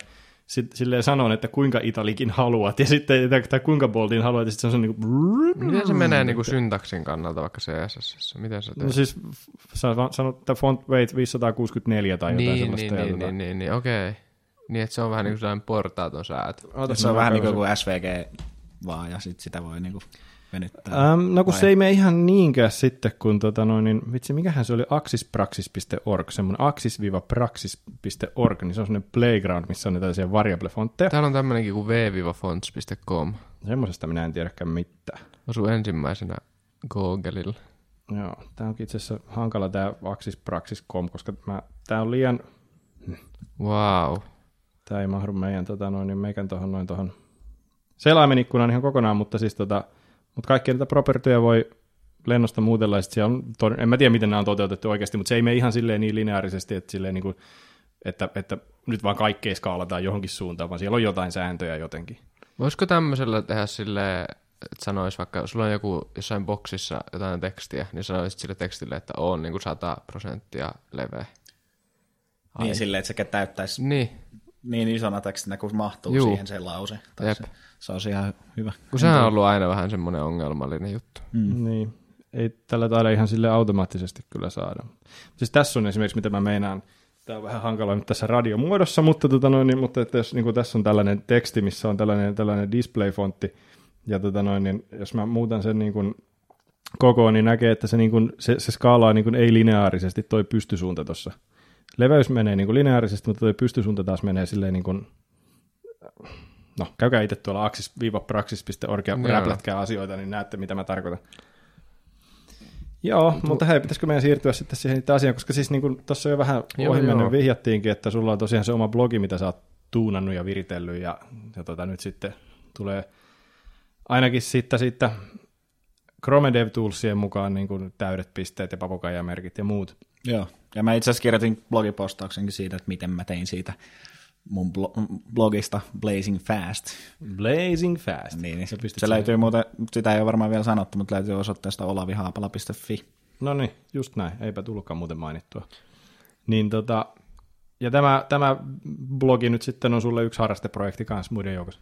sit, silleen sanoa, että kuinka italikin haluat, ja sitten tai, kuinka boldin haluat, ja sitten se on niinku... Miten se menee niin kuin syntaksin kannalta vaikka CSS? Miten se No teet? siis sä sanot, että font weight 564 tai jotain niin, sellaista. niin, niin, niin, niin, niin, okei. Niin, että se on vähän niin kuin sellainen portaaton säätö. Se on vähän niin kuin SVG vaan, ja sit sitä voi niinku venyttää. Ähm, no kun Vai? se ei mene ihan niinkään sitten, kun tota noin, niin, vitsi, mikähän se oli axispraxis.org, semmoinen axis-praxis.org, niin se on semmoinen playground, missä on niitä tällaisia variable-fontteja. Täällä on tämmönenkin kuin v-fonts.com. Semmoisesta minä en tiedäkään mitään. Osuu ensimmäisenä Googlella. Joo, tämä onkin itse asiassa hankala tämä axispraxis.com, koska mä, tämä on liian, Wow. tämä ei mahdu meidän, tota noin, niin meikän tuohon noin tuohon selaimen ikkunaan ihan kokonaan, mutta siis tota, mutta kaikkia niitä propertyjä voi lennosta muutella, ja siellä on, en mä tiedä miten nämä on toteutettu oikeasti, mutta se ei mene ihan silleen niin lineaarisesti, että, silleen niin kuin, että, että nyt vaan kaikkea skaalataan johonkin suuntaan, vaan siellä on jotain sääntöjä jotenkin. Voisiko tämmöisellä tehdä silleen, että sanois vaikka, sulla on joku jossain boksissa jotain tekstiä, niin sanoisit sille tekstille, että on niin kuin 100 prosenttia leveä. Niin silleen, että se täyttäisi Niin, niin isona tekstinä, kun mahtuu Juu. siihen se lause. Tai Jep. se, se olisi ihan hyvä. kun sehän on ollut aina vähän semmoinen ongelmallinen juttu. Mm. Niin, ei tällä taida ihan sille automaattisesti kyllä saada. Siis tässä on esimerkiksi, mitä mä meinaan, tämä on vähän hankala nyt tässä radiomuodossa, mutta, tota noin, niin, mutta että jos niin kuin tässä on tällainen teksti, missä on tällainen, tällainen display-fontti, ja tota noin, niin jos mä muutan sen niin kuin koko, niin näkee, että se, niin kuin, se, se skaalaa niin kuin ei-lineaarisesti toi pystysuunta tuossa. Leveys menee niin kuin lineaarisesti, mutta toi pystysuunta taas menee silleen niin kuin, no käykää itse tuolla axis-praxis.org ja räplätkää asioita, niin näette, mitä mä tarkoitan. Joo, mutta hei, pitäisikö meidän siirtyä sitten siihen itse asiaan, koska siis niin tuossa jo vähän ohimennen joo. vihjattiinkin, että sulla on tosiaan se oma blogi, mitä sä oot tuunannut ja viritellyt, ja, ja tota, nyt sitten tulee ainakin sitten, sitten Chrome DevToolsien mukaan niin kuin täydet pisteet ja papukaijamerkit ja muut. Joo, ja mä itse asiassa kirjoitin blogipostauksenkin siitä, että miten mä tein siitä mun blo- blogista Blazing Fast. Blazing fast. Niin, niin se, pistit se löytyy muuten, sitä ei ole varmaan vielä sanottu, mutta löytyy osoitteesta olavihaapala.fi. No niin, just näin, eipä tullutkaan muuten mainittua. Niin tota, ja tämä, tämä blogi nyt sitten on sulle yksi harrasteprojekti kanssa muiden joukossa.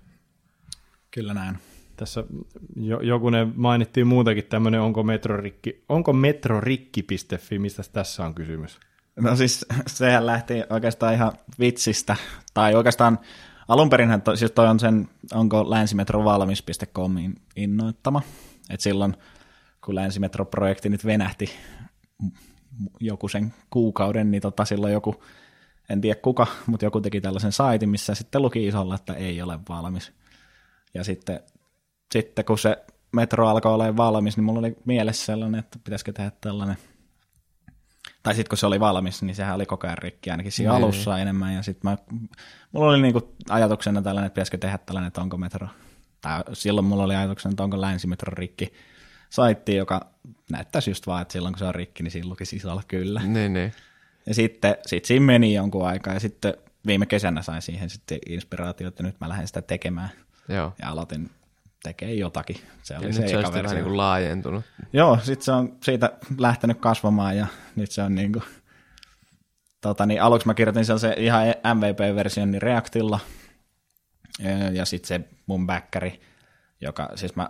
Kyllä näin. Tässä jo, jokunen mainittiin muutakin tämmöinen, onko metrorikki, onko metrorikki.fi, mistä tässä on kysymys? No siis sehän lähti oikeastaan ihan vitsistä, tai oikeastaan alun perinhän to, siis toi on sen, onko länsimetrovalmis.comin innoittama, että silloin kun länsimetroprojekti nyt venähti joku sen kuukauden, niin tota silloin joku, en tiedä kuka, mutta joku teki tällaisen saitin, missä sitten luki isolla, että ei ole valmis. Ja sitten, sitten kun se metro alkoi olla valmis, niin mulla oli mielessä sellainen, että pitäisikö tehdä tällainen tai sitten kun se oli valmis, niin sehän oli koko ajan rikki, ainakin siinä Niin. alussa enemmän. Ja sitten mä, mulla oli niinku ajatuksena tällainen, että pitäisikö tehdä tällainen, että onko metro, tai silloin mulla oli ajatuksena, että onko länsimetro rikki saitti, joka näyttäisi just vaan, että silloin kun se on rikki, niin siinä lukisi isolla kyllä. Niin, niin. Ja sitten sit siinä meni jonkun aikaa, ja sitten viime kesänä sain siihen sitten inspiraatio, että nyt mä lähden sitä tekemään. Joo. Ja aloitin tekemään jotakin. Se Ja oli nyt se se on eka sitten vähän niin kuin laajentunut. Joo, sitten se on siitä lähtenyt kasvamaan ja nyt se on niinku, tota niin, aluksi mä kirjoitin sellaisen ihan MVP-version niin Reactilla ja, ja sitten se mun backkari joka, siis mä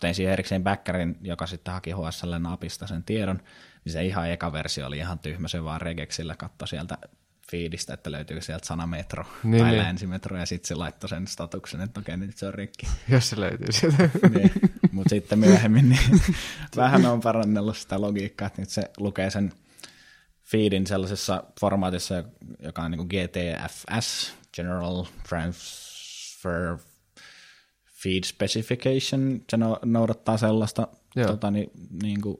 tein siihen erikseen backerin, joka sitten haki HSL napista sen tiedon, niin se ihan eka versio oli ihan tyhmä, se vaan regexillä katsoi sieltä fiidistä, että löytyykö sieltä sana metro Niin, tai niin. länsimetro, ja sitten se laittoi sen statuksen, että okei, nyt se on rikki. <laughs> Jos se löytyy sieltä. <laughs> niin. Mutta sitten myöhemmin niin <laughs> vähän on parannellut sitä logiikkaa, että nyt se lukee sen feedin sellaisessa formaatissa, joka on niin GTFS, General Transfer Feed Specification, se no- noudattaa sellaista, Joo. tota, niin, niin kuin,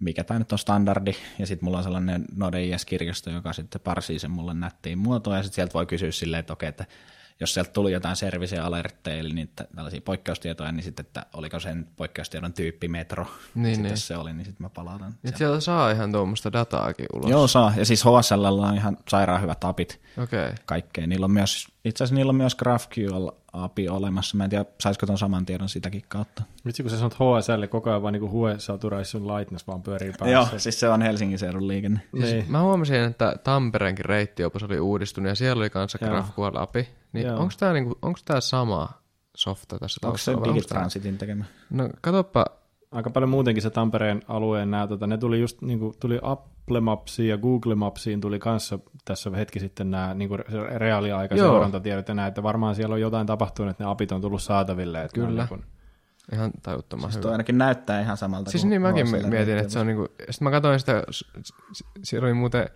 mikä tämä nyt on standardi, ja sitten mulla on sellainen Node.js-kirjasto, joka sitten parsii sen mulle nättiin muotoa, ja sitten sieltä voi kysyä silleen, että okei, että jos sieltä tuli jotain service alertteja, eli niitä tällaisia poikkeustietoja, niin sitten, että oliko sen poikkeustiedon tyyppi metro, Niin, sitten niin. jos se oli, niin sitten mä palautan. Nyt sieltä saa ihan tuommoista dataakin ulos. Joo, saa. Ja siis HSL on ihan sairaan hyvät apit. Okay. kaikkeen. Niillä on myös, itse asiassa niillä on myös GraphQL-API olemassa. Mä en tiedä, saisiko ton saman tiedon sitäkin kautta. Vitsi, kun sä sanot HSL, koko ajan vaan niin Hue Saturation Lightness vaan pyörii päässä. Joo, siis se on Helsingin seudun liikenne. Niin. Mä huomasin, että Tampereenkin reittiopas oli uudistunut ja siellä oli kanssa. GraphQL API. Niin onko tämä niinku, onks tää sama softa tässä Onko se tää- Digitransitin tekemä? No katoppa, Aika paljon muutenkin se Tampereen alueen nämä, tota, ne tuli just niin kuin, tuli Apple Mapsiin ja Google Mapsiin tuli kanssa tässä hetki sitten nämä niin kuin reaaliaika Joo. seurantatiedot ja näin, että varmaan siellä on jotain tapahtunut, että ne apit on tullut saataville. Että Kyllä. Niin ihan tajuttoman Siis hyvä. toi ainakin näyttää ihan samalta. Siis kuin niin mäkin HSL mietin, että se on niinku, sitten mä katsoin sitä, siellä oli muuten,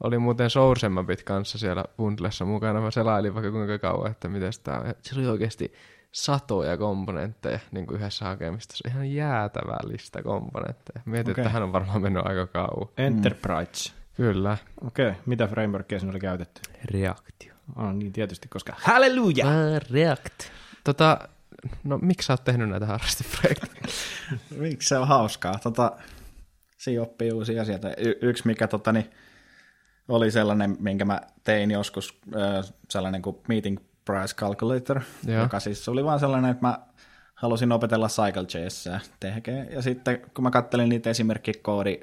oli muuten Source Mapit kanssa siellä bundlessa mukana, mä selailin vaikka kuinka kauan, että miten sitä on. Siellä oli oikeasti satoja komponentteja niin kuin yhdessä hakemistossa, ihan jäätävää lista komponentteja. Mietin, Okei. että hän on varmaan mennyt aika kauan. Enterprise. Kyllä. Okei, okay. mitä frameworkia siinä oli käytetty? Reaktio. Oh, niin tietysti, koska halleluja! React. Tota, no miksi sä oot tehnyt näitä harrasteprojekteja? <laughs> Miksi se on hauskaa? Tota, siinä oppii uusia asioita. Y- yksi, mikä tota, niin, oli sellainen, minkä mä tein joskus, sellainen kuin Meeting Price Calculator, Joo. joka siis oli vaan sellainen, että mä halusin opetella Cycle.js tekee. Ja sitten kun mä kattelin niitä esimerkkikoodi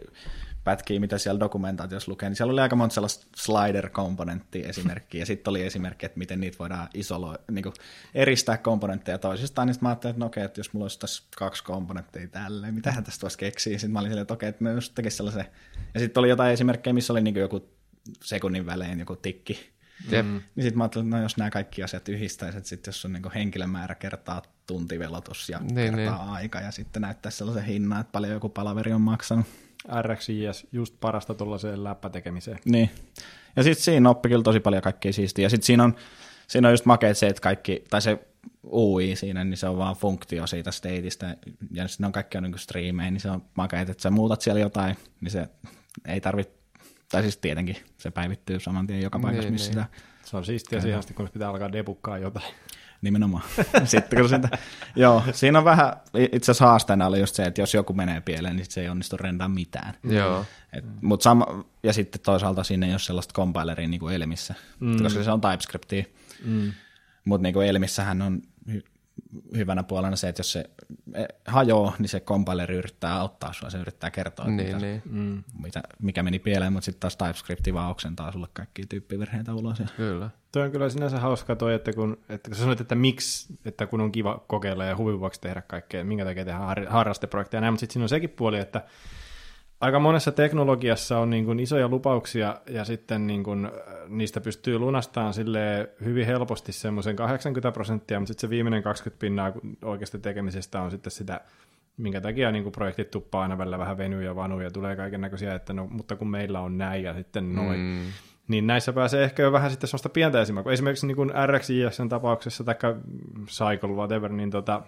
pätkiä, mitä siellä dokumentaatiossa lukee, niin siellä oli aika monta sellaista slider-komponenttia esimerkkiä, ja sitten oli esimerkki, että miten niitä voidaan isolo, niin kuin eristää komponentteja toisistaan, niin sitten mä ajattelin, että no okei, että jos mulla olisi tässä kaksi komponenttia tälleen, mitähän tästä voisi keksiä, sitten mä olin silleen, että okei, että mä just tekisin sellaisen, ja sitten oli jotain esimerkkejä, missä oli niin joku sekunnin välein joku tikki, Jep. niin sitten mä ajattelin, että no jos nämä kaikki asiat yhdistäisi, että sitten jos on niin henkilömäärä kertaa tuntivelotus ja Niin, niin, kertaa niin. aika ja sitten näyttää sellaisen hinnan, että paljon joku palaveri on maksanut. RxJS, just parasta tuollaiseen läppätekemiseen. Niin. Ja sitten siinä oppi kyllä tosi paljon kaikkea siistiä. Ja sitten siinä on, siinä on just makea se, että kaikki, tai se UI siinä, niin se on vaan funktio siitä stateista, ja sitten on kaikki on niin striimejä, niin se on makea, että sä muutat siellä jotain, niin se ei tarvitse, tai siis tietenkin se päivittyy saman tien joka paikassa, Niin, missä niin. sitä Se on siistiä siihen asti, kun pitää alkaa debukkaa jotain. Nimenomaan. <laughs> Sitten kun sitä, joo, siinä on vähän, itse asiassa haasteena oli just se, että jos joku menee pieleen, niin se ei onnistu rendaa mitään. Joo. Et, mut sama, ja sitten toisaalta sinne ei ole sellaista compileria niin kuin Elmissä, mm. koska se on TypeScriptia. Mm. Mutta niin kuin Elmissähän on hyvänä puolena se, että jos se eh, hajoaa, niin se compileri yrittää auttaa sua, se yrittää kertoa, Niin, mitä, niin. Mm. mitä, mikä meni pieleen, mutta sitten taas TypeScript vaan oksentaa sulle kaikkia tyyppivirheitä ulos. Ja... Kyllä. Toi on kyllä sinänsä hauska toi, että kun, että kun sä sanoit, että miksi, että kun on kiva kokeilla ja huvin vuoksi tehdä kaikkea, minkä takia tehdään har- harrasteprojekteja ja näin, mutta sitten siinä on sekin puoli, että aika monessa teknologiassa on niin kuin isoja lupauksia ja sitten niin kuin, äh, niistä pystyy lunastamaan sille hyvin helposti semmoisen 80 prosenttia, mutta sitten se viimeinen 20 pinnaa oikeasta tekemisestä on sitten sitä, minkä takia niin kuin projektit tuppaa aina välillä vähän venyy ja vanuu ja tulee kaiken näköisiä, että no, mutta kun meillä on näin ja sitten noin. Mm. Niin näissä pääsee ehkä jo vähän sitten sellaista pientä esimerkkiä. Esimerkiksi niin kuin RxJSn tapauksessa, tai Cycle, whatever, niin, tota,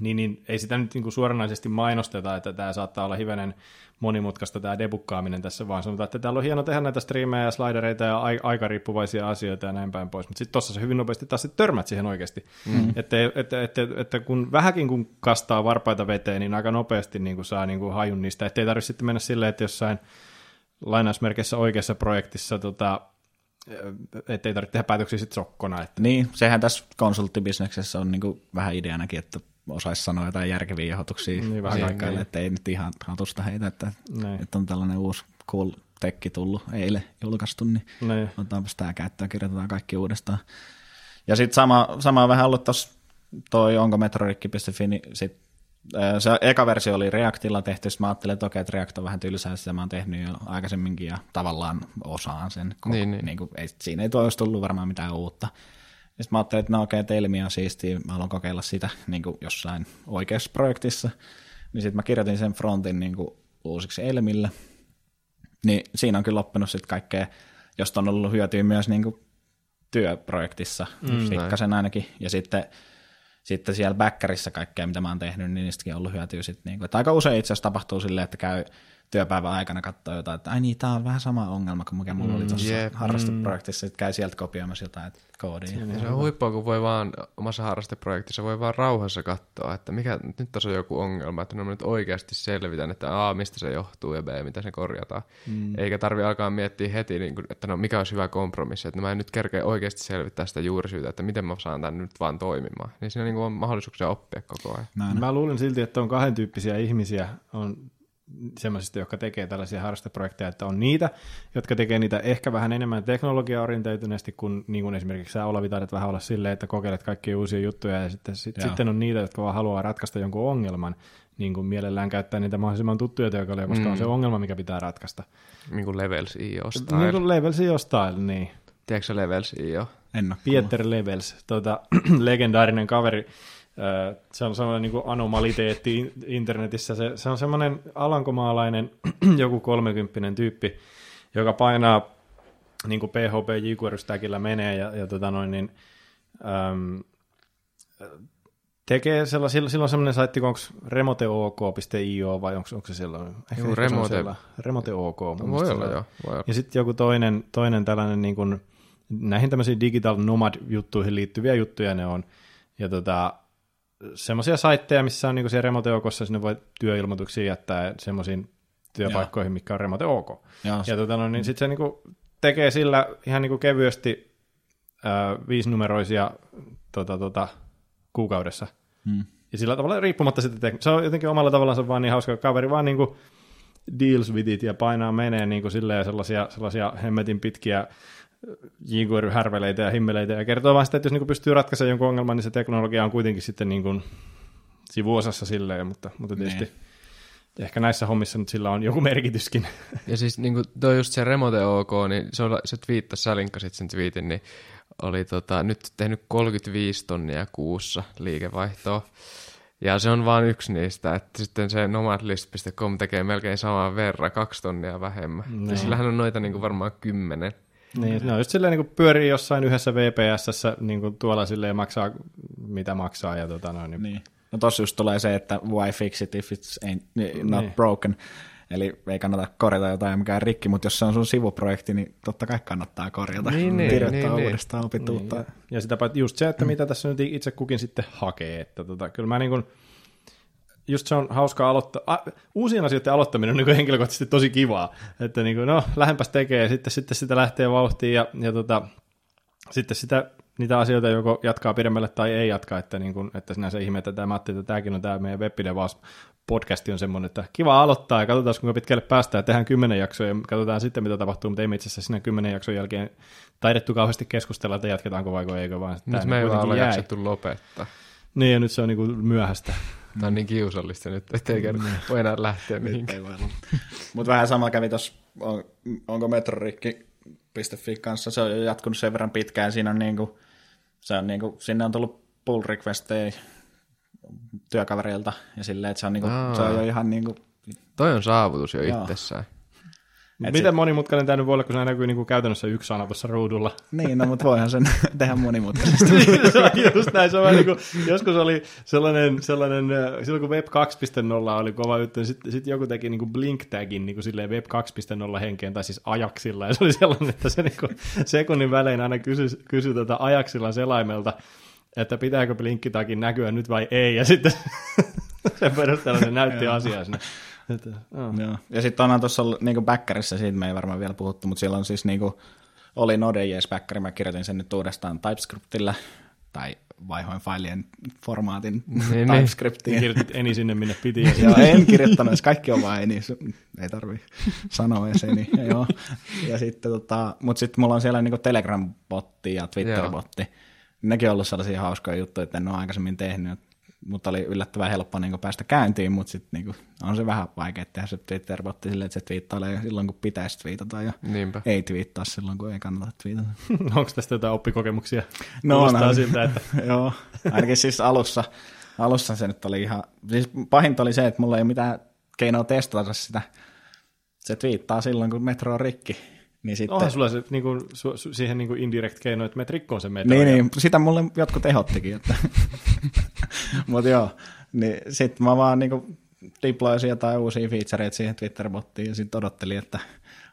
niin, niin ei sitä nyt niin kuin suoranaisesti mainosteta, että tämä saattaa olla hivenen monimutkaista tämä debukkaaminen tässä, vaan sanotaan, että täällä on hieno tehdä näitä striimejä ja slidereita ja ai- aikariippuvaisia asioita ja näin päin pois. Mutta sitten tuossa se hyvin nopeasti taas sit törmät siihen oikeasti. Mm. Että, että, että, että, kun vähänkin kun kastaa varpaita veteen, niin aika nopeasti niin kuin saa niin kuin hajun niistä. Että ei tarvitse sitten mennä silleen, että jossain lainausmerkeissä oikeassa projektissa, tota, että ei tarvitse tehdä päätöksiä sitten sokkona. Että, Niin, sehän tässä konsulttibisneksessä on niinku vähän ideanakin, että osaisi sanoa jotain järkeviä johdotuksia Niin, niin, vähän asiakkaille, niin. että ei nyt ihan hatusta heitä, että, Näin. että on tällainen uusi cool tekki tullut eilen julkaistu, niin Näin. otetaanpas tämä käyttöön, kirjoitetaan kaikki uudestaan. Ja sitten sama, sama on vähän ollut tuossa toi onko metrorikki.fi, niin sit, se eka versio oli Reactilla tehty, sitten mä ajattelin, että okei, että React on vähän tylsää, sitä mä oon tehnyt jo aikaisemminkin ja tavallaan osaan sen. Koko, Niin, niin. Niin kuin, ei, siinä ei toi olisi tullut varmaan mitään uutta. Sitten mä ajattelin, että no okei, että Elmi on siistiä, mä haluan kokeilla sitä niin kuin jossain oikeassa projektissa. Niin sitten mä kirjoitin sen frontin niin kuin uusiksi Elmille. Niin siinä on kyllä oppinut sitten kaikkea, josta on ollut hyötyä myös niin kuin työprojektissa, mm, pikkasen ainakin. Ja sitten, sitten siellä backerissa kaikkea, mitä mä oon tehnyt, niin niistäkin on ollut hyötyä sitten. Niin kuin, aika usein itse asiassa tapahtuu silleen, että käy työpäivän aikana katsoa jotain, että ai niin, tää on vähän sama ongelma kuin mikä mulla oli tuossa jep. harrasteprojektissa, sitten käy sieltä kopioimassa jotain koodia. Ja se on huippua, kun voi vaan omassa harrasteprojektissa voi vaan rauhassa katsoa, että mikä, nyt tässä on joku ongelma, että no mä nyt oikeasti selvitän, että A, mistä se johtuu ja B, mitä se korjataan. Mm. Eikä tarvi alkaa miettiä heti, niin kuin, että no mikä olisi hyvä kompromissi, että no mä en nyt kerkeä oikeasti selvittää sitä juurisyytä, että miten mä saan tämän nyt vaan toimimaan. Niin siinä niin kuin on mahdollisuuksia oppia koko ajan. Näin. Mä luulen silti, että on kahden tyyppisiä ihmisiä. On semmoisista, jotka tekee tällaisia harrasteprojekteja, että on niitä, jotka tekee niitä ehkä vähän enemmän teknologia-orientoituneesti, kuin, niin kuin esimerkiksi sä Olavi taidat vähän olla silleen, että kokeilet kaikkia uusia juttuja, ja sitten, sit, Joo. sitten on niitä, jotka vaan haluaa ratkaista jonkun ongelman, niin kuin mielellään käyttää niitä mahdollisimman tuttuja työkaluja, koska mm. on se ongelma, mikä pitää ratkaista. Niin kuin Levels IO style. Niin kuin Levels IO style, niin. Tiedätkö Levels IO? En ole Pieter Levels, tuota, <clears throat> legendaarinen kaveri. Se on semmoinen niin anomaliteetti in- internetissä. Se, se on semmoinen alankomaalainen, <clears throat> joku kolmekymppinen tyyppi, joka painaa niin kuin PHP jQuery menee ja, ja tota noin, niin, äm, tekee sellaisilla, silloin semmoinen saitti, onko remoteok.io vai onko, onko se silloin? Ehkä, Juu, ehkä se remote- mun No, voi olla joo. Voi olla. Ja sitten joku toinen, toinen tällainen niin kuin, näihin tämmöisiin digital nomad-juttuihin liittyviä juttuja ne on. Ja tota, semmoisia saitteja, missä on niin siellä remote-okossa, sinne voi työilmoituksia jättää semmoisiin työpaikkoihin, mikä on remote-ok. Joo, Ja tota, no, niin sitten se niin kuin, tekee sillä ihan niin kuin kevyesti ää, viisinumeroisia tota, tota, kuukaudessa. Hmm. Ja sillä tavalla riippumatta tek- se on jotenkin omalla tavallaan vaan niin hauska kaveri, vaan niin kuin deals with it ja painaa menee niin kuin silleen sellaisia, sellaisia hemmetin pitkiä jQuery-härveleitä ja himmeleitä ja kertoo vaan sitä, että jos niin pystyy ratkaisemaan jonkun ongelman, niin se teknologia on kuitenkin sitten niin kuin sivuosassa silleen, mutta, mutta tietysti ehkä näissä hommissa nyt sillä on joku merkityskin. <laughs> Ja siis niin kuin toi just se Remote OK, niin se, oli, se twiittasi, sä linkkasit sen twiitin, niin oli tota, nyt tehnyt 35 tonnia kuussa liikevaihtoa. Ja se on vain yksi niistä, että sitten se nomadlist.com tekee melkein saman verran, kaksi tonnia vähemmän. Niin. Ja sillähän on noita niin kuin varmaan kymmenen. Niin, ne on just silleen niin kuin pyörii jossain yhdessä VPSssä niin kuin tuolla silleen maksaa mitä maksaa ja tota noin. Niin. Niin. No tossa just tulee se, että why fix it if it's ain't, not Niin. broken. Eli ei kannata korjata jotain mikä on rikki, mutta jos se on sun sivuprojekti, niin totta kai kannattaa korjata. Niin, niin, Kirjoittaa niin, niin. uudestaan Niin, uutta. ja, ja sitä just se, että mitä tässä nyt itse kukin sitten hakee. Että tota, kyllä mä niin kuin, just se on hauska aloittaa. A, uusien asioiden aloittaminen on niin kuin henkilökohtaisesti tosi kivaa. Että niin kuin, no, lähempäs tekee ja sitten, sitten sitä lähtee vauhtiin ja, ja tota, sitten sitä, niitä asioita joko jatkaa pidemmälle tai ei jatka, että, niin kuin, että sinänsä ihme, että tämä Matti, että tämäkin on tämä meidän webbidevaus podcasti on semmoinen, että kiva aloittaa ja katsotaan kuinka pitkälle päästään ja tehdään kymmenen jaksoa ja katsotaan sitten mitä tapahtuu, mutta ei me itse asiassa siinä kymmenen jakson jälkeen taidettu kauheasti keskustella, että jatketaanko vai eikö vaan. Nyt me ei vaan ole jaksettu lopettaa. Niin ja nyt se on niin kuin myöhäistä. Tämä on niin kiusallista nyt, ettei kerran voi enää lähteä mihinkään. Mutta vähän sama kävi tuossa, on, onko metrorikki.fi kanssa, se on jo jatkunut sen verran pitkään, siinä on niinku, se on niinku, sinne on tullut pull requesteja työkavereilta, ja silleen, että se on, niinku, Aa. se on jo ihan niinku, Toi on saavutus jo Joo. itsessään. Et Miten se- monimutkainen tämä nyt voi olla, kun se näkyy niin kuin käytännössä yksi sana tuossa ruudulla? niin, no mutta voihan sen <laughs> tehdä monimutkaisesti. Niin, se on just näin. Se on niin kuin, joskus oli sellainen, sellainen, äh, silloin kun Web 2.0 oli kova juttu, niin sitten sit joku teki niin kuin Blink-tagin niin kuin silleen Web 2.0 henkeen, tai siis ajaksilla, ja se oli sellainen, että se niin kuin sekunnin välein aina kysyi, kysyi tuota ajaksilla selaimelta, että pitääkö Blink-tagin näkyä nyt vai ei, ja sitten <laughs> sen perusteella se näytti asiaa sinne. Että, oh. Joo. Ja sitten onhan tuossa niinku backerissa, siitä me ei varmaan vielä puhuttu, mutta siellä on siis niinku, oli Node.js backeri, mä kirjoitin sen nyt uudestaan TypeScriptillä, tai vaihoin failien formaatin Niin, niin. TypeScriptiin. Kirjoitit eni sinne, minne piti. Ja <laughs> Joo, en kirjoittanut, kaikki on vaan eni, ei tarvi sanoa edes eni. Ja, <laughs> joo. ja sitten tota, mutta sitten mulla on siellä niinku Telegram-botti ja Twitter-botti, nekin on ollut sellaisia hauskoja juttuja, että en ole aikaisemmin tehnyt, mutta oli yllättävän helppo niin päästä käyntiin, mutta sitten niin on se vähän vaikea tehdä se Twitter-botti silleen, että se twiittailee silloin, kun pitäisi twiitata ja Niinpä. ei twiittaa silloin, kun ei kannata twiitata. <laughs> Onko tästä jotain oppikokemuksia? No, Kuulostaa no, siltä, että <laughs> joo, ainakin siis alussa, alussa se nyt oli ihan, siis pahinta oli se, että mulla ei ole mitään keinoa testata sitä. Se twiittaa silloin, kun metro on rikki. Niin sitten, onhan sulla se niin kuin, su, su, siihen niin kuin indirect keino, että me rikkoon sen metro. Niin, niin, sitä mulle jotkut ehottikin. Että. <laughs> Mutta joo, niin sitten mä vaan niinku deployasin jotain uusia featureita siihen Twitter-bottiin ja sitten odottelin, että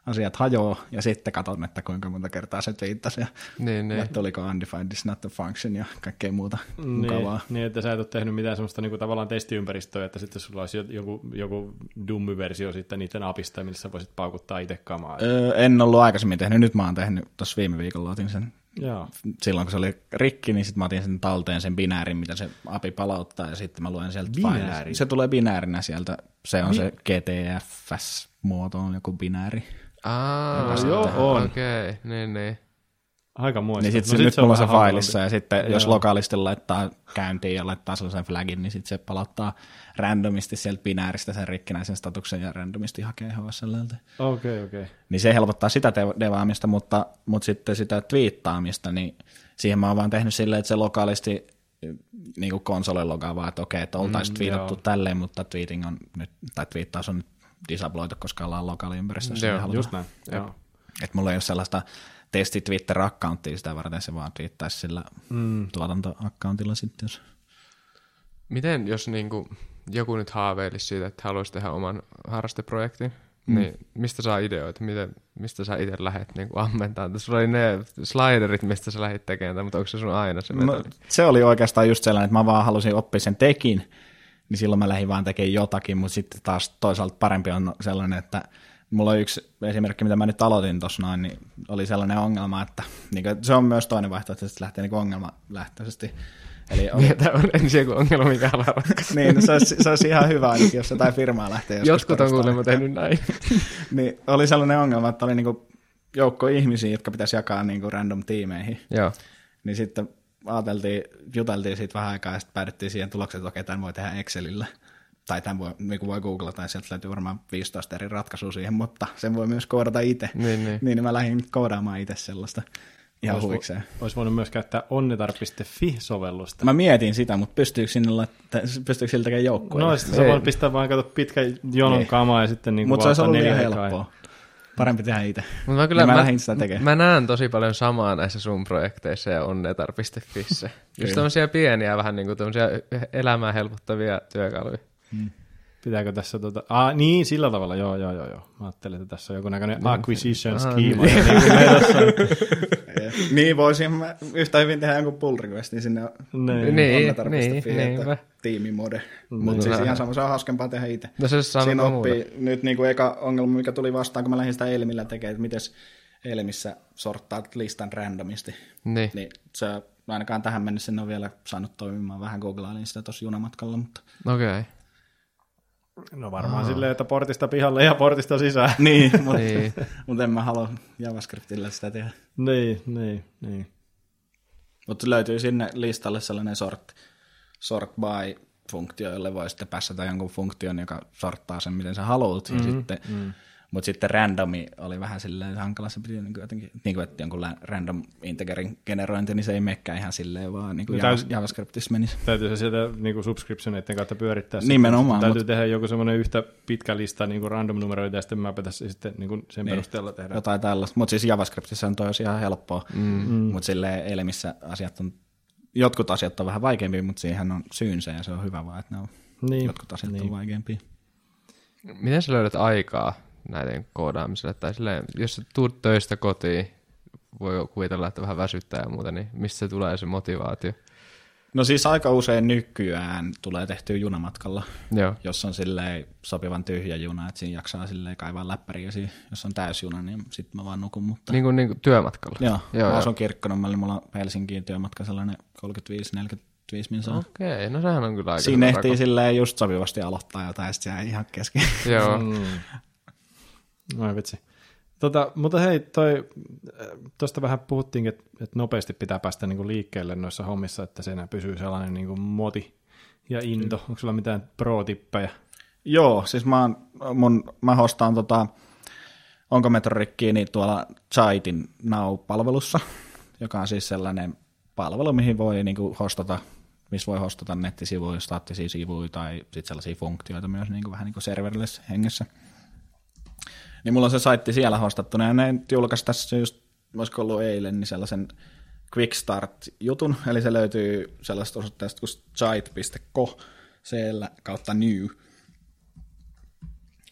asiat hajoaa ja sitten katson, että kuinka monta kertaa se twiittasi ja, Niin, niin. ja tuliko undefined is not a function ja kaikkea muuta mukavaa. Niin, niin, että sä et ole tehnyt mitään semmoista niin kuin, tavallaan testiympäristöä, että sitten sulla olisi joku, joku dummy-versio sitten niiden apista, missä voisit paukuttaa itse kamaa. Öö, en ollut aikaisemmin tehnyt, nyt mä oon tehnyt, tuossa viime viikolla otin sen Joo. silloin kun se oli rikki, niin sitten mä otin sen talteen sen binäärin, mitä se API palauttaa, ja sitten mä luen sieltä Binääri? fileista. Se tulee binäärinä sieltä, se on se GTFS-muoto, on joku binääri. Aa, Joo, on. Okei, okay. niin, niin. Aika muista. Niin sitten No se, nyt on mulla on se failissa, ja sitten Joo. jos lokaalisti laittaa käyntiin ja laittaa sellaisen flagin, niin sitten se palauttaa randomisti sieltä binääristä sen rikkinäisen statuksen ja randomisti hakee HSLltä. Okei, okei. Niin se helpottaa sitä devaamista, mutta, mutta sitten sitä twiittaamista, niin siihen mä oon vaan tehnyt silleen, että se lokaalisti niin kuin konsoli logaa vaan, että okei, että oltaisiin Mm, twiitattu joo. tälleen, mutta tweeting on nyt, tai twiittaus on nyt disabloitu, koska ollaan lokaaliympäristössä. Joo, niin halutaan. Just näin. Joo. Että mulla ei ole sellaista testi Twitter-accounttia sitä varten, se vaan twiittaisi sillä mm. tuotantoaccountilla sitten, jos... Miten jos niinku joku nyt haaveilisi siitä, että haluaisi tehdä oman harrasteprojektin, mm. niin mistä saa ideoita? Miten, mistä sä itse lähdet niinku ammentamaan? Sulla oli ne sliderit, mistä sä lähdit tekemään, mutta onko se sun aina se No, se oli oikeastaan just sellainen, että mä vaan halusin oppia sen tekin, niin silloin mä lähdin vaan tekemään jotakin, mutta sitten taas toisaalta parempi on sellainen, että mulla on yksi esimerkki, mitä mä nyt aloitin tuossa noin, niin oli sellainen ongelma, että niin kuin, se on myös toinen vaihtoehto, että se lähtee niin ongelmalähtöisesti. Eli oli, Tämä on ensin joku ongelma, mikä haluaa ratkaista. niin, se olisi, se olisi ihan hyvä ainakin, jos jotain firmaa lähtee joskus Jotkut on kuulemma tehnyt näin. <laughs> niin, oli sellainen ongelma, että oli niin kuin joukko ihmisiä, jotka pitäisi jakaa niin kuin random tiimeihin. Joo. Niin sitten ajateltiin, juteltiin siitä vähän aikaa ja sitten päädyttiin siihen tulokseen, että okei, tämän voi tehdä Excelillä. Tai tämän voi, niin voi googlata ja sieltä löytyy varmaan 15 eri ratkaisua siihen, mutta sen voi myös koodata itse. Niin, niin. niin mä lähdin koodaamaan itse sellaista ihan Ois vo- huikseen. Olisi voinut myös käyttää onnetar.fi-sovellusta. Mä mietin sitä, mutta pystyykö, sinne laitta- pystyykö sillä tekemään joukkueen? No, sitten sä Ei. voit pistää vaan kato pitkä jonon Niin. kamaa ja sitten niin mutta se olisi ollut liian helppoa. Parempi tehdä itse. Mut mä, kyllä, mä mä, sitä tekemään. mä näen tosi paljon samaa näissä sun projekteissa ja onnetar.fissä. <laughs> Just tämmöisiä pieniä, vähän niin kuin tämmöisiä elämää helpottavia työkaluja. Pitääkö tässä tota... Ah, niin, sillä tavalla, joo, joo, joo, joo. Mä ajattelin, että tässä on jonkunnäköinen acquisition Ah, schema. niin. <laughs> ja niin niin voisin mä yhtä hyvin tehdä jonkun pull requestin sinne niin. Niin, niin, että niinpä. tiimimode. Niin. Mutta siis ihan sama, se on hauskempaa tehdä itse. No se Siinä muuta. oppii nyt niin kuin eka ongelma, mikä tuli vastaan, kun mä lähdin sitä Elmillä tekemään, että miten Elmissä sorttaat listan randomisti. Niin. Niin se ainakaan tähän mennessä en ole vielä saanut toimimaan. Vähän googlailin sitä tuossa junamatkalla, mutta... Okei. Okay. No varmaan silleen, että portista pihalle ja portista sisään. <laughs> Niin, mutta, Niin. <laughs> mutta en mä halua JavaScriptillä sitä tehdä. niin, niin, niin. Mutta löytyy sinne listalle sellainen sort, sort by funktio, jolle voi sitten päässä jonkun funktion, joka sorttaa sen, miten sä haluat. Mm, ja sitten, mm. Mutta sitten randomi oli vähän silleen hankala, se piti niin kuin jotenkin, niin kuin, että jonkun random integerin generointi, niin se ei menekään ihan silleen, vaan niin kuin No täytyy- JavaScriptissa menisi. Täytyy se sieltä niin kuin subscriptioneiden kautta pyörittää. Nimenomaan, Täytyy mut- tehdä joku semmoinen yhtä pitkä lista niin kuin random numeroita ja sitten mä pitäisi sitten niin kuin sen Niin. perusteella tehdä. Jotain tällaista, mutta siis JavaScriptissa on toi ihan helppoa, mm. mutta silleen Elmissä asiat on, jotkut asiat on vähän vaikeampia, mutta siihen on syynsä ja se on hyvä vaan, että ne on, Niin. jotkut asiat niin. on vaikeampia. Miten sä löydät aikaa näiden koodaamiselle? Tai silleen, jos sä tuut töistä kotiin, voi kuvitella, että vähän väsyttää ja muuta, niin mistä se tulee se motivaatio? No siis aika usein nykyään tulee tehtyä junamatkalla, Joo. jos on silleen sopivan tyhjä juna, että siinä jaksaa silleen kaivaa läppäriä. Jos on täysjuna, niin sitten mä vaan nukun. Mutta... Niin kuin, niin kuin työmatkalla? Joo, joo, mä asun Kirkkonummella, mulla on Helsinkiin työmatka sellainen 35-45 minsaa. Okei, no sehän on kyllä aika Siinä ehtii rako. silleen just sopivasti aloittaa jotain, ja sitten ihan kesken. Joo. <laughs> No vitsi. Tota, mutta hei, toi, tuosta vähän puhuttiin, että, että nopeasti pitää päästä niin kuin liikkeelle noissa hommissa, että siinä pysyy sellainen niin kuin moti ja into. Onko sulla mitään pro-tippejä? Joo, siis mä, oon, mun, mä hostaan tota, onko metrorikkiä, niin tuolla Chaitin Now-palvelussa, joka on siis sellainen palvelu, mihin voi niin kuin hostata, missä voi hostata nettisivuja, staattisia sivuja tai sitten sellaisia funktioita myös niin kuin vähän niin kuin serverless hengessä. Niin mulla on se saitti siellä hostattuna, ja ne julkaisi tässä just, olisiko ollut eilen, niin sellaisen quick start-jutun, eli se löytyy sellaista osoitteesta kuin chait.co, siellä kautta new.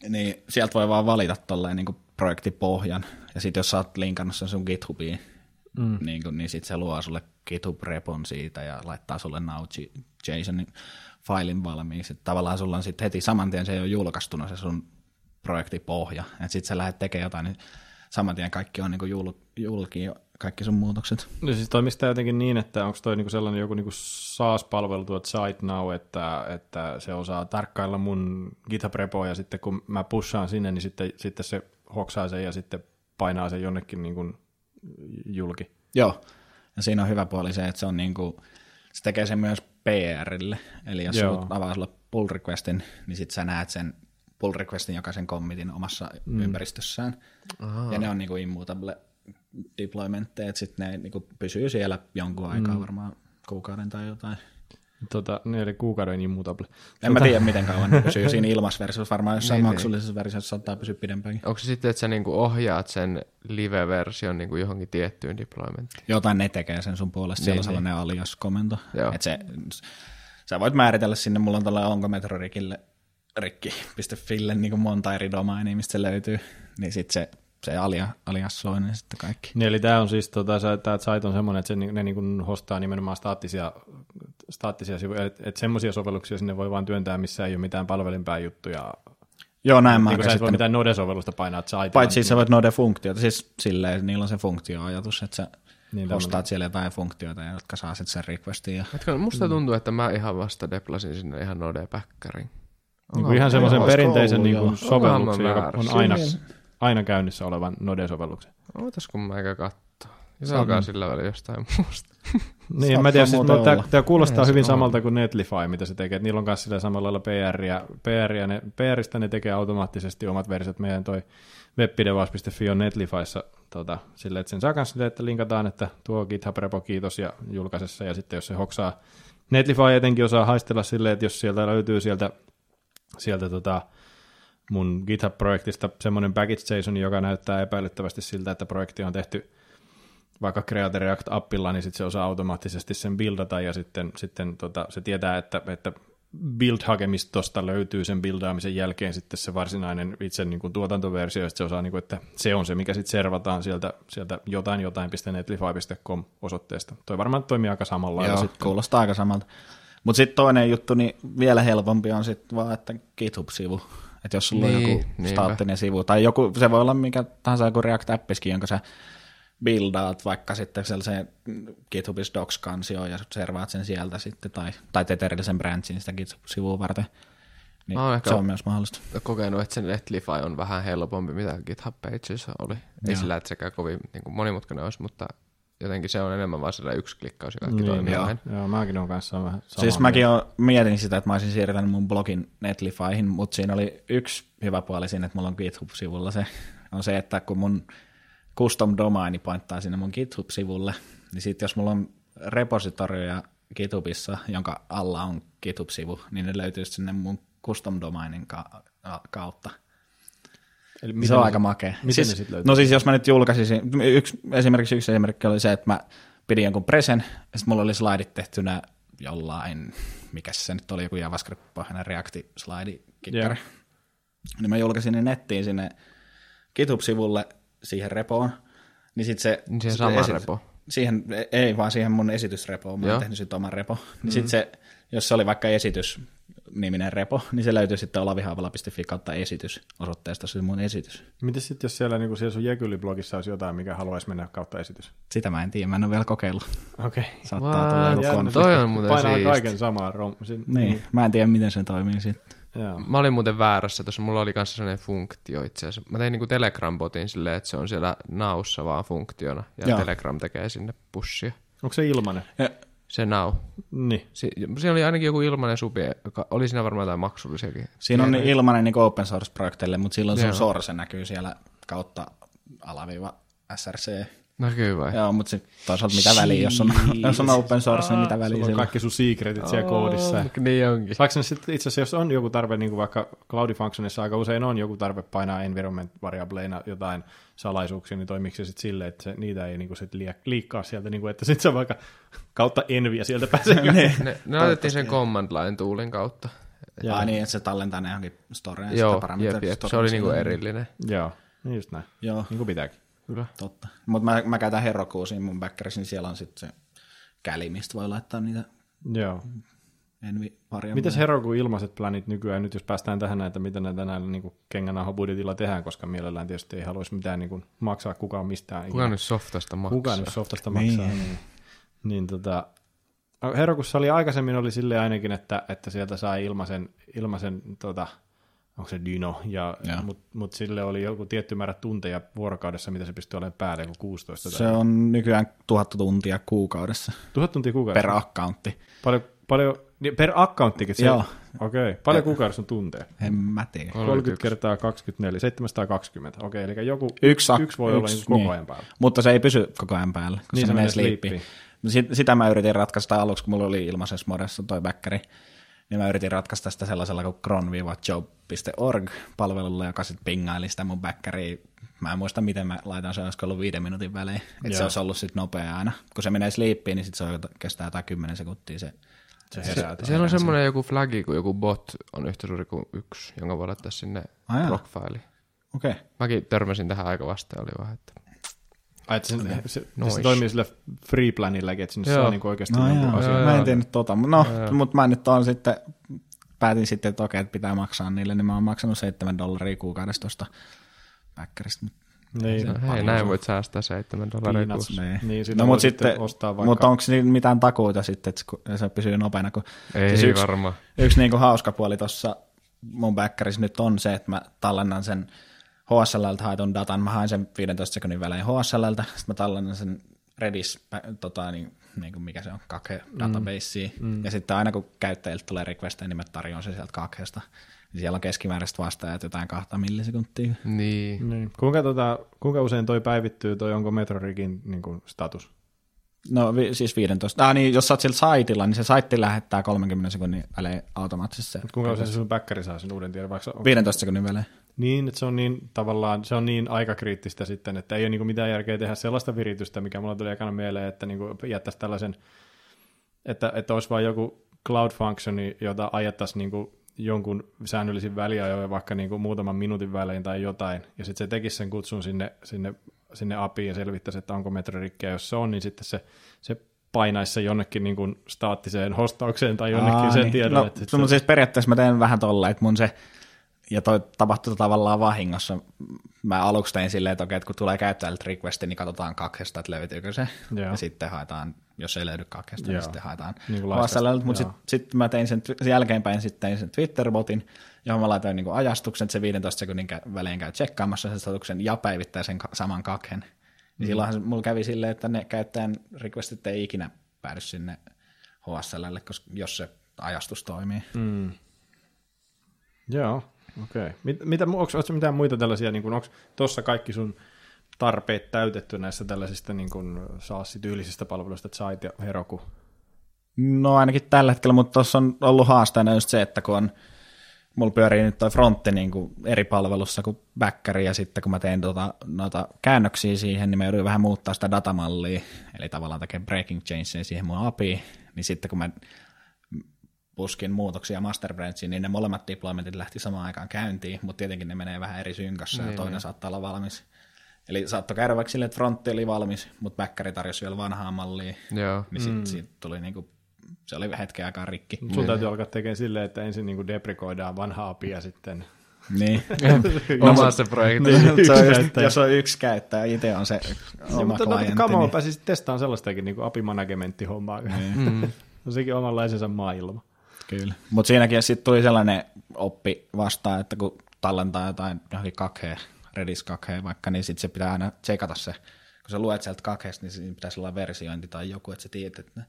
Niin sieltä voi vaan valita tolleen niin projektipohjan, ja sitten jos sä oot linkannut sen sun GitHubiin, mm. niin, niin sitten se luo sulle GitHub-repon siitä ja laittaa sulle now JSONin failin valmiiksi. Tavallaan sulla on sitten heti saman tien se ei ole julkaistuna se sun projektipohja, että sitten sä lähdet tekemään jotain, niin saman tien kaikki on niin jul, julki kaikki sun muutokset. No siis toimista jotenkin niin, että onko toi niinku sellainen joku niinku SaaS-palvelu tuot Site Now, että, että se osaa tarkkailla mun GitHub-repoa ja sitten kun mä pushaan sinne, niin sitten, sitten se hoksaa sen ja sitten painaa sen jonnekin niinku julki. Joo, ja siinä on hyvä puoli se, että se on niinku, se tekee sen myös PRille, eli jos Joo. avaa sulle pull requestin, niin sitten sä näet sen pull requestin jokaisen commitin omassa mm. ympäristössään. Aha. Ja ne on niinku immutable deploymentteja, että sitten ne niinku pysyy siellä jonkun aikaa, mm. varmaan kuukauden tai jotain. Tota, ne eli kuukauden immutable. En tota... mä tiedä, miten kauan ne pysyy siinä ilmasversiossa. Varmaan <laughs> jossain niin, niin. maksullisessa niin. versiossa saattaa pysyä pidempäänkin. Onko se sitten, että sä niinku ohjaat sen live-version niinku johonkin tiettyyn deploymenttiin? Jotain ne tekee sen sun puolesta. Niin, Siellä on niin. sellainen alias-komento. Että se, sä voit määritellä sinne, mulla on tällä onkometrorikille rikki.fille niin kuin monta eri domainia, mistä se löytyy, niin sitten se, se alia, aliassoi niin sitten kaikki. Niin, eli tämä on siis, tota, tämä site on semmoinen, että se, ne niin kuin hostaa nimenomaan staattisia, staattisia sivuja, että, että semmoisia sovelluksia sinne voi vaan työntää, missä ei ole mitään palvelinpää juttuja. Joo, näin mä niin sä et voi mitään Node-sovellusta painaa site. Paitsi siis sä voit Node-funktiota, siis silleen, niillä on se funktioajatus, että sä niin, hostaat siellä jotain funktioita, jotka saa sitten sen requestin. Ja... musta tuntuu, että mä ihan vasta deplasin sinne ihan Node-päkkärin. Niin kuin ihan semmoisen perinteisen niin kuin sovelluksen, joka on aina, aina käynnissä olevan Node-sovelluksen. Ootas kun mä eikä katsoa. Jos alkaa sillä välillä jostain muusta. niin, mä tiedän, siis, tämä, tämä kuulostaa hyvin samalta kuin Netlify, mitä se tekee. Niillä on myös sillä samalla lailla PR, ja, PR ja ne, PRistä ne tekee automaattisesti omat versiot. Meidän toi webpidevas.fi on Netlifyssa tota, sille, että sen saa kanssa että linkataan, että tuo GitHub-repo kiitos ja julkaisessa, ja sitten jos se hoksaa, Netlify etenkin osaa haistella silleen, että jos sieltä löytyy sieltä sieltä tota, mun GitHub-projektista semmoinen package.json, joka näyttää epäilyttävästi siltä, että projekti on tehty vaikka Create React-appilla, niin sitten se osaa automaattisesti sen buildata ja sitten, sitten tota, se tietää, että, että build-hakemistosta löytyy sen buildaamisen jälkeen sitten se varsinainen itse niin kuin tuotantoversio, ja se osaa, niin kuin, että se on se, mikä sitten servataan sieltä, sieltä jotain jotain.netlify.com osoitteesta. Toi varmaan toimii aika samalla Joo, sitten. kuulostaa aika samalta. Mutta sitten toinen juttu, niin vielä helpompi on sitten vaan, että GitHub-sivu. Että jos sulla niin, on joku niinpä. staattinen sivu, tai joku, se voi olla mikä tahansa joku React-appiskin, jonka sä buildaat vaikka sitten sellaiseen GitHubis Docs-kansioon ja servaat sen sieltä sitten, tai, tai teet erillisen branchin sitä GitHub-sivua varten. Niin se on myös mahdollista. kokenut, että se Netlify on vähän helpompi, mitä GitHub Pages oli. Ei Joo. sillä, että sekä kovin niin kuin monimutkainen olisi, mutta jotenkin se on enemmän vaan sellainen yksi klikkaus ja kaikki niin, toimii joo. Joo, mäkin olen kanssa vähän samaa Siis mäkin olen, mietin sitä, että mä olisin siirtänyt mun blogin Netlifyhin, mutta siinä oli yksi hyvä puoli siinä, että mulla on GitHub-sivulla se, on se, että kun mun custom domaini pointtaa sinne mun GitHub-sivulle, niin sitten jos mulla on repositorio GitHubissa, jonka alla on GitHub-sivu, niin ne löytyy sinne mun custom domainin kautta. Eli miten se on ne, aika makea. Miten siis, ne sit löytyy? No siis jos mä nyt julkaisisin, yksi, esimerkiksi yksi esimerkki oli se, että mä pidin jonkun presen, ja sitten mulla oli slaidit tehtynä jollain, mikä se nyt oli, joku JavaScript-pohjainen React-slaidi kikkari. Yeah. Niin mä julkaisin ne nettiin sinne GitHub-sivulle siihen repoon. Niin sit se, niin siihen sama esit- repo? Siihen, ei vaan siihen mun esitysrepoon, mä oon tehnyt sitten oman repo. Niin mm-hmm. sit se, jos se oli vaikka esitys, niminen repo, <laughs> niin se löytyy sitten olavihaavalla.fi kautta esitys osoitteesta se mun esitys. Miten sitten, jos siellä, niin siellä sun Jekyli-blogissa olisi jotain, mikä haluaisi mennä kautta esitys? Sitä mä en tiedä, mä en ole vielä kokeillut. Okei. Okay. <laughs> Saattaa tulla joku konflikti. Toi on muuten Painaa siisti. kaiken samaan rom. Sin- niin, niin, mä en tiedä, miten se toimii sitten. Joo. Mä olin muuten väärässä, tuossa mulla oli kanssa sellainen funktio itse asiassa. Mä tein niinku Telegram-botin silleen, että se on siellä naussa vaan funktiona, ja Joo. Telegram tekee sinne pushia. Onko se ilmanen? Ja, Se nau. Niin. Si- siinä oli ainakin joku ilmainen subi, joka oli siinä varmaan jotain maksullisiakin. siinä on niin ilmainen niin open source-projekteille, mutta silloin sun Joo. source näkyy siellä kautta alaviiva SRC. Näkyy vai? Joo, mutta sitten toisaalta mitä väliä, jos on, jos on open source, niin mitä väliä Sulla on kaikki sun secretit siellä koodissa. Niin onkin. Saako ne sitten itse asiassa, jos on joku tarve, niin kuin vaikka Cloud Functionissa aika usein on joku tarve painaa environment variableina jotain salaisuuksia, niin toimiko se sitten silleen, että se, niitä ei niin kuin sit liik- liikkaa sieltä, niin kuin, että sitten se vaikka kautta enviä sieltä pääsee. <laughs> niin. Ne, ne laitettiin sen command line tuulin kautta. Ai niin, että se tallentaa ne johonkin storeen. Joo, jep, jep. Se oli niinku erillinen. Joo, niin just näin. Joo, Niin kuin pitääkin. Kyllä. totta. Mutta mä, mä käytän Herokuun siinä mun backerissa, niin siellä on sitten se käli, mistä voi laittaa niitä Joo. envi variableja. Mites Heroku ilmaiset planit nykyään, nyt jos päästään tähän, että mitä näitä näillä niin kengänauha-budjetilla tehdään, koska mielellään tietysti ei haluaisi mitään niin kuin, maksaa kukaan mistään. Kuka nyt softasta maksaa? Kuka nyt softasta maksaa. Niin. Niin, niin tota, Herokussa oli aikaisemmin oli sille ainakin, että, että sieltä sai ilmaisen, ilmaisen tota, onko se Dyno, ja, Joo. mutta mut sille oli joku tietty määrä tunteja vuorokaudessa, mitä se pystyy olemaan päälle, joku 16 Se tai on nykyään tuhat tuntia kuukaudessa tuhat tuntia kuukaudessa. per accountti. Paljon, paljon, niin per accounttikin se? Joo. Okei, okay. paljon kuukaudessa on tunteja? En mä tiedä. 30 kertaa 24, 720. Okei, eli joku Yksi, ak- yksi voi olla yksi, niin koko niin. ajan päällä. Mutta se ei pysy koko ajan päällä, kun Niin, se, se menee sleepiin. Sit, sitä mä yritin ratkaista aluksi, kun mulla oli ilmaisessa modessa toi backeri, niin mä yritin ratkaista sitä sellaisella kuin cron-job.org palvelulla, joka sitten pingaili sitä mun backeria. Mä en muista, miten mä laitan se, olisiko ollut viiden minuutin välein. Että se olisi ollut sitten nopea aina. Kun se menee sleepiin, niin sitten se on, kestää jotain 10 sekuntia se Se herää. Siellä on semmoinen joku flagi, kun joku bot on yhtä suuri kuin yksi, jonka voi laittaa sinne Ai jaa. profiiliin. Okei. Okay. Mäkin törmäsin tähän aika vasta oli vaan, että Ai, että se, se, se, se toimii sillä free planilläkin, että sinne Joo. saa niinku oikeasti No joo, asian. mä en tiennyt tota. No, mutta mä nyt on sitten, päätin sitten, että okei, että pitää maksaa niille, niin mä oon maksanut 7 dollaria kuukaudessa tuosta backerista. Niin, no, hei, näin voit säästää 7 dollaria kuussa. Niin. Niin, sitä no, mutta sitten sitten, ostaa vaikka- mutta onko siinä mitään takuuta sitten, että se- pysyy nopeana? Kun Ei siis yksi, varmaan. yksi niinku hauska puoli tuossa mun backerissa nyt on se, että mä tallennan sen HSLltä haetun datan, mä haen sen 15 sekunnin välein HSLltä, sitten mä tallennan sen Redis, pä- tota, niin, niin kuin mikä se on, kake databaseen, mm. ja sitten aina kun käyttäjiltä tulee requesteja, niin mä tarjoan sen sieltä kakeesta. Niin siellä on keskimääräiset vastaajat jotain kahta millisekuntia. Niin. Niin. Kuinka, tota, kuinka usein toi päivittyy, toi onko Metrorigin niin kuin, status? No vi, siis 15. Ah, niin, jos sä oot sillä saitilla, niin se saitti lähettää 30 sekunnin välein automaattisesti. Mut kuinka usein se sun backeri saa sen uuden tiedon? Vaikka, on, 15 sekunnin välein. Niin, että se on niin tavallaan, se on niin aikakriittistä sitten, että ei ole niin mitään järkeä tehdä sellaista viritystä, mikä mulla tuli ekana mieleen, että niin jättäisi tällaisen, että, että olisi vain joku cloud functioni, jota ajettaisiin niin kuin jonkun säännöllisin väliajoin, vaikka niin kuin muutaman minuutin välein tai jotain, ja sitten se tekisi sen kutsun sinne, sinne, sinne APIin ja selvittäisi, että onko metrorikkiä, jos se on, niin sitten se, se painaisi se jonnekin niin kuin staattiseen hostaukseen tai jonnekin Aa, sen niin. tiedon. No, että no, se, siis periaatteessa mä teen vähän tolleen, että mun se, ja toi tapahtui tavallaan vahingossa. Mä aluksi tein silleen, että okei, että kun tulee käyttäjältä requesti, niin katsotaan kaksesta, että löytyykö se. Joo. Ja sitten haetaan, jos ei löydy kaksesta, Joo. niin sitten haetaan Niin. Mutta sitten sit mä tein sen, sen jälkeenpäin sitten tein sen Twitter-botin, johon mä laitoin niin ajastuksen, että se 15 sekunnin välein käy tsekkaamassa sen statuksen ja päivittää sen saman kakhen. Niin silloinhan se, mulla kävi silleen, että ne käyttäjän requestit ei ikinä päädy sinne HSLlle, koska jos se ajastus toimii. Mm. Joo, okei. Mit, mitä, onko, onko mitään muita tällaisia, niin onko tuossa kaikki sun tarpeet täytetty näissä tällaisista niin kuin SaaS-tyylisistä palveluista, sait ja Heroku? No ainakin tällä hetkellä, mutta tuossa on ollut haasteena just se, että kun on, mulla pyörii nyt toi frontti niin kuin eri palvelussa kuin backeri, ja sitten kun mä teen tota, noita käännöksiä siihen, niin mä joudun vähän muuttaa sitä datamallia, eli tavallaan tekee breaking changeja siihen mun API, niin sitten kun mä puskin muutoksia master branchiin, niin ne molemmat deploymentit lähti samaan aikaan käyntiin, mutta tietenkin ne menee vähän eri synkassa, ja toinen saattaa olla valmis. Eli saattoi käydä vaikka silleen, että frontti oli valmis, mutta backeri tarjosi vielä vanhaa mallia, Joo. niin sit, mm. siitä tuli niinku, se oli hetken aikaa rikki. Sun täytyy alkaa tekemään silleen, että ensin niin kuin deprekoidaan vanhaa API ja sitten... Niin. <laughs> Omassa projektissa. se on Yksi just, jos on yksi käyttäjä, itse on se Ja, oma mutta no, klientti. kamo, niin, pääsisit testaamaan sellaistakin niin API-managementti-hommaa. <laughs> niin. No sekin omanlaisensa maailma. Kyllä. Mutta siinäkin sitten tuli sellainen oppi vastaan, että kun tallentaa jotain johonkin 2 Redis 2 vaikka, niin sitten se pitää aina tsekata se. Kun sä luet sieltä 2 niin siinä pitäisi olla versiointi tai joku, että sä tiedät, että,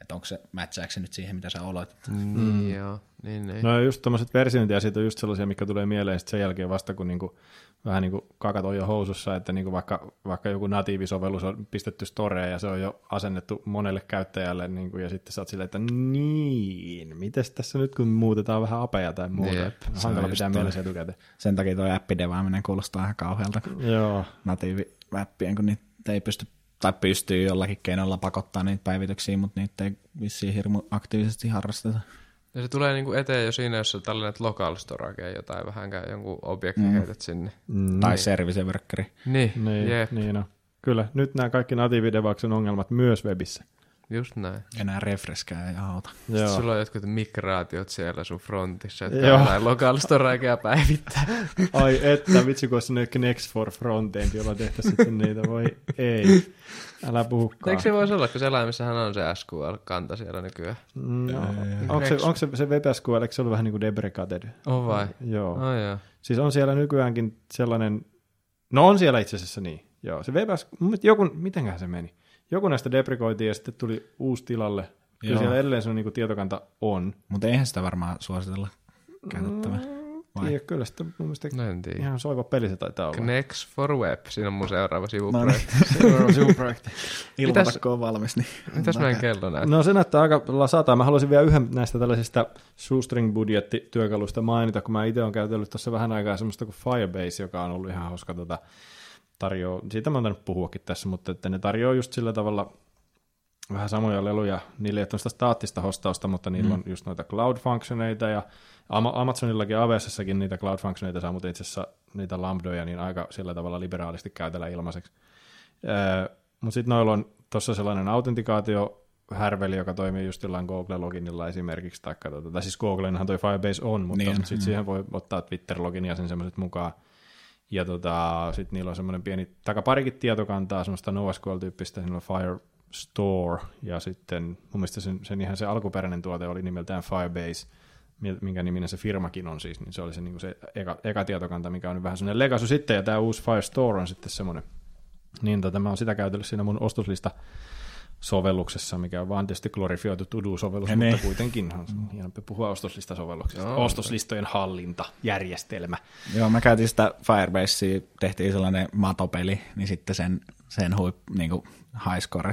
että onko se matchaako nyt siihen, mitä sä oloit. Mm. Niin, joo. Niin, niin. No just tämmöiset versiointiasiat on just sellaisia, mikä tulee mieleen sit sen jälkeen vasta, kun niinku, vähän niin kuin kakat on jo housussa, että niinku vaikka, vaikka joku natiivisovellus on pistetty storeen ja se on jo asennettu monelle käyttäjälle, niinku, ja sitten sä oot silleen, että niin, miten tässä nyt kun muutetaan vähän apeja tai muuta, Jep, että hankala pitää toi. mielessä etukäteen. Sen takia tuo appidevaaminen kuulostaa ihan kauhealta Joo, natiivi-appien, kun niitä ei pysty tai pystyy jollakin keinolla pakottaa niitä päivityksiä, mutta niitä ei vissiin hirmu aktiivisesti harrasteta. Ja se tulee niinku eteen jo siinä, jos sä tällainen local storage jotain vähänkään jonkun objektin mm. heität sinne. mm, Tai service workeri. Niin, niin, jep, niin on. Kyllä, nyt nämä kaikki natiividevaksen ongelmat myös webissä. just näin. Enää refreskää ei auta. Sitten Joo. sulla on jotkut migraatiot siellä sun frontissa, että Joo. jotain local storagea päivittää. <laughs> Ai että, vitsi kun olisi Next for Frontend, jolla tehtäisiin sitten niitä, voi ei. Älä puhukaan. Eikö se voisi olla, kun selaimessahan on se SQL-kanta siellä nykyään? No, onko, se, onko se, se WebSQL, eikö se ollut vähän niin kuin deprecated? On vai? Joo. Oh, joo. Siis on siellä nykyäänkin sellainen, no on siellä itse asiassa niin, joo. Se WebS, mun mielestä joku, mitenköhän se meni? Joku näistä deprekoitiin ja sitten tuli uusi tilalle. Kyllä Joo. siellä edelleen se niin kuin tietokanta on. Mutta eihän sitä varmaan suositella käytettävä. Vai? Ja kyllä sitten mun mielestä No tiedä. ihan soiva peli se taitaa olla. Next for Web, siinä on mun seuraava No sivuprojekti. niin, Sivuprojekti. <laughs> <laughs> ilmoita kun on valmis. Niin Mitäs meidän kello näyttää? No se näyttää aika lasataa. Mä haluaisin vielä yhden näistä tällaisista shoestring-budjettityökaluista mainita, kun mä itse olen käytellyt tuossa vähän aikaa semmoista kuin Firebase, joka on ollut ihan hauska tota, tarjoaa. Siitä mä oon tainnut puhuakin tässä, mutta että ne tarjoaa just sillä tavalla vähän samoja leluja. Niillä ei ole staattista hostausta, mutta niillä mm. on just noita cloud-functioneita ja Ama- Amazonillakin AWSssakin niitä cloud-functioneita saa, mutta itse asiassa niitä lambdoja niin aika sillä tavalla liberaalisti käytellä ilmaiseksi. Öö, mutta sitten noilla on tuossa sellainen autentikaatio härveli, joka toimii just jollain Google-loginilla esimerkiksi, taikka, tota, tai siis Googlenhan toi Firebase on, mutta Niin sitten siihen voi ottaa Twitter-login ja sen semmoiset mukaan. Ja tota, sitten niillä on semmoinen pieni, taka parikin tietokantaa, semmoista NoSQL-tyyppistä, niillä on Firestore, ja sitten mun mielestä sen, sen ihan se alkuperäinen tuote oli nimeltään Firebase, minkä niminen se firmakin on siis, niin se oli se, niin se eka, eka tietokanta, mikä on nyt vähän semmoinen legacy sitten, ja tämä uusi Firestore on sitten semmoinen, niin tota, mä oon sitä käytellyt siinä mun ostoslista sovelluksessa, mikä on vaan tietysti glorifioitu to-do-sovellus, Ja mutta niin. kuitenkin on hienompi puhua ostoslistasovelluksesta. Joo. Ostoslistojen hallinta, järjestelmä. Joo, mä käytin sitä Firebasea, tehtiin sellainen matopeli, niin sitten sen, sen huip, niin kuin high score,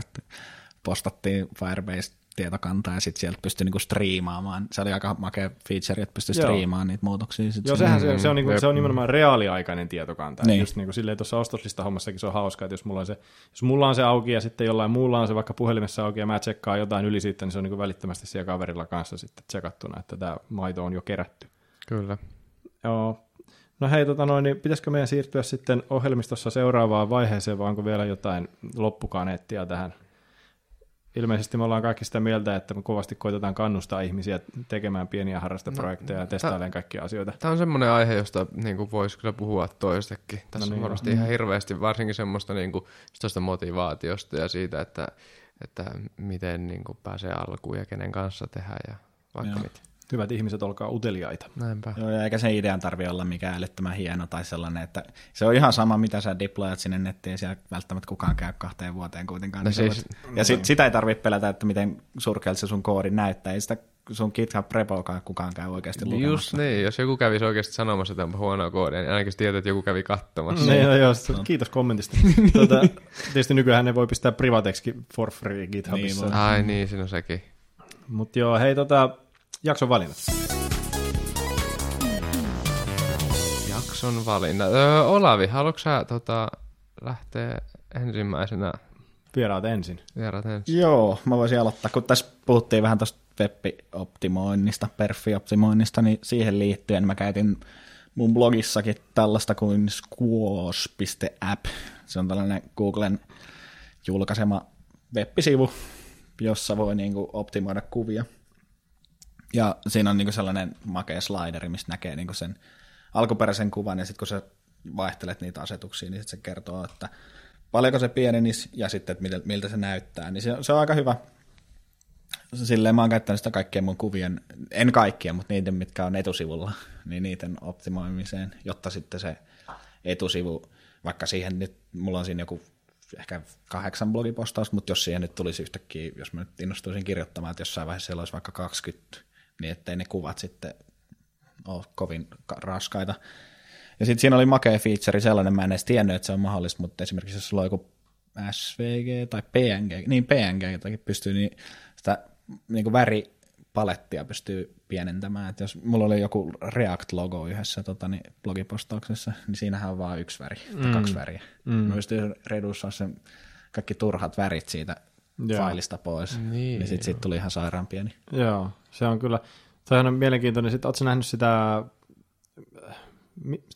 postattiin Firebase tietokantaa ja sitten sieltä pystyi niinku striimaamaan. Se oli aika makea feature, että pystyi striimaamaan niitä muutoksia. Sit Joo, sehän se, se, on, niinku, se on nimenomaan reaaliaikainen tietokanta. Niin. Niin. Just niinku silleen tuossa ostoslista hommassakin se on hauskaa, että jos mulla, on se, jos mulla on se auki ja sitten jollain muulla on se vaikka puhelimessa auki ja mä tsekkaan jotain yli siitä, niin se on niinku välittömästi siellä kaverilla kanssa sitten tsekattuna, että tämä maito on jo kerätty. Kyllä. Joo. No hei, tota noin, niin pitäisikö meidän siirtyä sitten ohjelmistossa seuraavaan vaiheeseen, vai onko vielä jotain loppukaneettia tähän? Ilmeisesti me ollaan kaikki sitä mieltä, että me kovasti koitetaan kannustaa ihmisiä tekemään pieniä harrasteprojekteja No, ja testailemaan kaikkia asioita. Tämä on semmoinen aihe, josta niin kuin voisi kyllä puhua toistekin. Tässä No no niin, on varmasti joo. ihan hirveästi, varsinkin semmoista niin kuin, motivaatiosta ja siitä, että, että miten niin kuin pääsee alkuun ja kenen kanssa tehdään ja vaikka Joo. mitä. Hyvät ihmiset, olkaa uteliaita. Näinpä. Joo, ja eikä sen idean tarvi olla mikään älyttömän hieno tai sellainen, että se on ihan sama, mitä sä deployat sinne nettiin, ja siellä välttämättä kukaan käy kahteen vuoteen kuitenkaan. No niin siis- voit- ja sit, sitä ei tarvitse pelätä, että miten surkealta se sun koodi näyttää. Ei sitä sun GitHub repokaan kukaan käy oikeasti lukemassa. Just niin, jos joku kävisi oikeasti sanomassa, että onpa huonoa koodia, niin ainakin tiedät, että joku kävi katsomassa. Niin, no, joo, kiitos kommentista. <laughs> tuota, tietysti nykyään ne voi pistää privateksi for free GitHubissa. Niin Niin, voi. Ai niin, siinä on sekin. Mutta joo, hei, tota, jakson valinnat. Jakson valinta. Öö, Olavi, haluatko sä tota, lähteä ensimmäisenä Vieraat ensin. vieraat ensin? Joo, mä voisin aloittaa, kun tässä puhuttiin vähän tuosta web-optimoinnista, perfi-optimoinnista, niin siihen liittyen mä käytin mun blogissakin tällaista kuin squash.app. Se on tällainen Googlen julkaisema web-sivu, jossa voi niinku optimoida kuvia. Ja siinä on niinku sellainen makea slideri, mistä näkee niinku sen alkuperäisen kuvan, ja sitten kun sä vaihtelet niitä asetuksia, niin sit se kertoo, että paljonko se pienenisi, ja sitten, että miltä, miltä se näyttää. Niin se, se on aika hyvä, silleen mä oon käyttänyt sitä kaikkien mun kuvien, en kaikkia, mutta niiden, mitkä on etusivulla, <laughs> niin niiden optimoimiseen, jotta sitten se etusivu, vaikka siihen nyt, mulla on siinä joku ehkä kahdeksan blogipostaus, mutta jos siihen nyt tulisi yhtäkkiä, jos mä nyt innostuisin kirjoittamaan, että jossain vaiheessa siellä olisi vaikka 20, niin ettei ne kuvat sitten ole kovin raskaita. Ja sitten siinä oli makea feature sellainen, mä en edes tiennyt, että se on mahdollista, mutta esimerkiksi jos sulla on joku SVG tai PNG, niin PNG jotakin pystyy, niin sitä niin kuin väripalettia pystyy pienentämään. Et jos mulla oli joku React-logo yhdessä tota, niin blogipostauksessa, niin siinähän on vain yksi väri mm. tai kaksi väriä. Mm. Mä pystyin redussaa sen kaikki turhat värit siitä Joo. failista pois, niin, niin sitten sit tuli ihan sairaan pieni. Joo, se on kyllä, toihan on mielenkiintoinen. Sitten ootko nähnyt sitä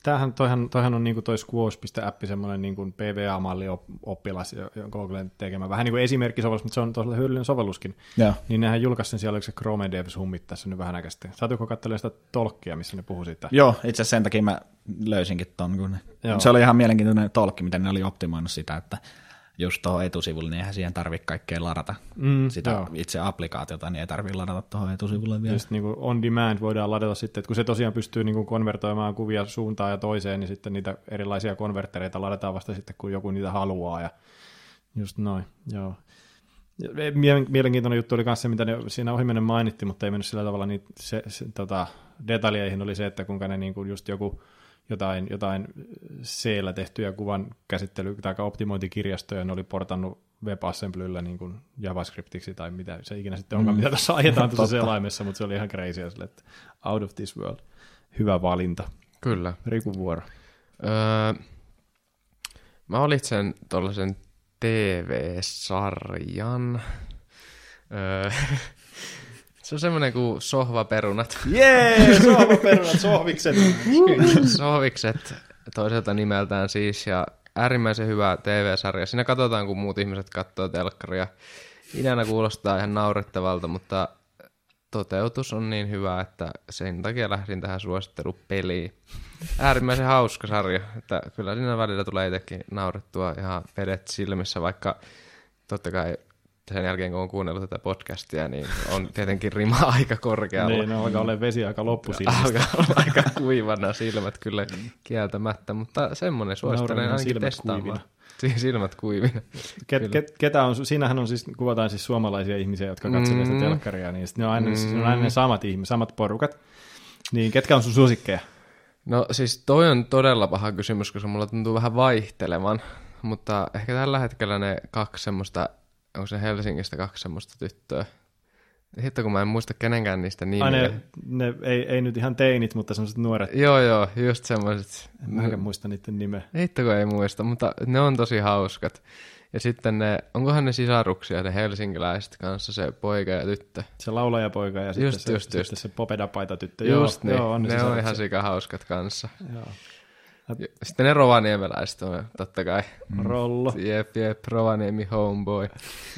Tämähän, toihan, toihan on niin kuin toi Squash.app, semmoinen niin kuin PVA-malli oppilas, Googlen tekemä. Vähän niin kuin esimerkkisovellus, mutta se on tosiaan hyödyllinen sovelluskin. Ja. Niin nehän julkaisi sen siellä, oliko se Chrome Devs hummit tässä nyt vähän äkästi. Saatuko katsella sitä tolkkia, missä ne puhuu siitä? Joo, itse asiassa sen takia mä löysinkin ton. Kun ne... Se oli ihan mielenkiintoinen tolkki, miten ne oli optimoinut sitä, että just tuohon etusivulle, niin eihän siihen tarvitse kaikkea ladata mm, sitä joo. itse applikaatiota, niin ei tarvitse ladata tuohon etusivulle vielä. Just niin kuin on demand voidaan ladata sitten, että kun se tosiaan pystyy niin kuin konvertoimaan kuvia suuntaan ja toiseen, niin sitten niitä erilaisia konvertereita ladetaan vasta sitten, kun joku niitä haluaa ja just noin, joo. Mielenkiintoinen juttu oli myös se, mitä ne siinä ohimennen mainitti, mutta ei mennyt sillä tavalla niin se, se, tota, detaljeihin, oli se, että kuinka ne niin kuin just joku jotain, jotain c tehtyjä kuvan käsittely- tai optimointikirjastoja, ne oli portannut WebAssemblyllä niin kuin JavaScriptiksi tai mitä se ikinä sitten onkaan, mm. mitä tässä ajetaan tuossa <laughs> selaimessa, mutta se oli ihan crazy, sille, että out of this world. Hyvä valinta. Kyllä. Riku vuoro. Öö, mä valitsen tuollaisen TV-sarjan. Öö, <laughs> Se on semmoinen kuin sohvaperunat. Jee, sohvaperunat, sohvikset. sohvikset toiselta nimeltään siis, ja äärimmäisen hyvä TV-sarja. Siinä katsotaan, kun muut ihmiset katsoo telkkaria. Ideana kuulostaa ihan naurettavalta, mutta toteutus on niin hyvä, että sen takia lähdin tähän suosittelupeliin. Äärimmäisen hauska sarja, että kyllä siinä välillä tulee itsekin naurettua ihan vedet silmissä, vaikka totta kai sen jälkeen, kun on kuunnellut tätä podcastia, niin on tietenkin rima <laughs> aika korkealla. niin, no, alkaa olla vesi aika loppu <laughs> Alkaa olla aika kuivana silmät kyllä kieltämättä, mutta semmoinen suosittelen ainakin testaamaan. Kuivina. <laughs> Silmät kuivina. Ket, ket, ketä on, siinähän on siis, kuvataan siis suomalaisia ihmisiä, jotka katsovat mm. sitä telkkaria, niin ne on aina, mm. siis on aina ne samat ihmiset, samat porukat. Niin ketkä on sun suosikkeja? No siis toi on todella paha kysymys, koska mulla tuntuu vähän vaihtelevan, mutta ehkä tällä hetkellä ne kaksi semmoista onko se Helsingistä kaksi semmoista tyttöä. Hitto, kun mä en muista kenenkään niistä nimiä. ne, ne ei, ei, nyt ihan teinit, mutta semmoiset nuoret. Joo, joo, just semmoiset. En mäkään muista niiden nimeä. Hitto, kun ei muista, mutta ne on tosi hauskat. Ja sitten ne, onkohan ne sisaruksia, ne helsinkiläiset kanssa, se poika ja tyttö. Se laulajapoika ja sitten, just, se, just, sitten just. se popedapaita tyttö. Just joo, niin, joo, on ne, ne on ihan sika hauskat kanssa. Joo. Sitten ne rovaniemeläiset on totta kai. Mm. Rollo. Jep, jep, Rovaniemi homeboy.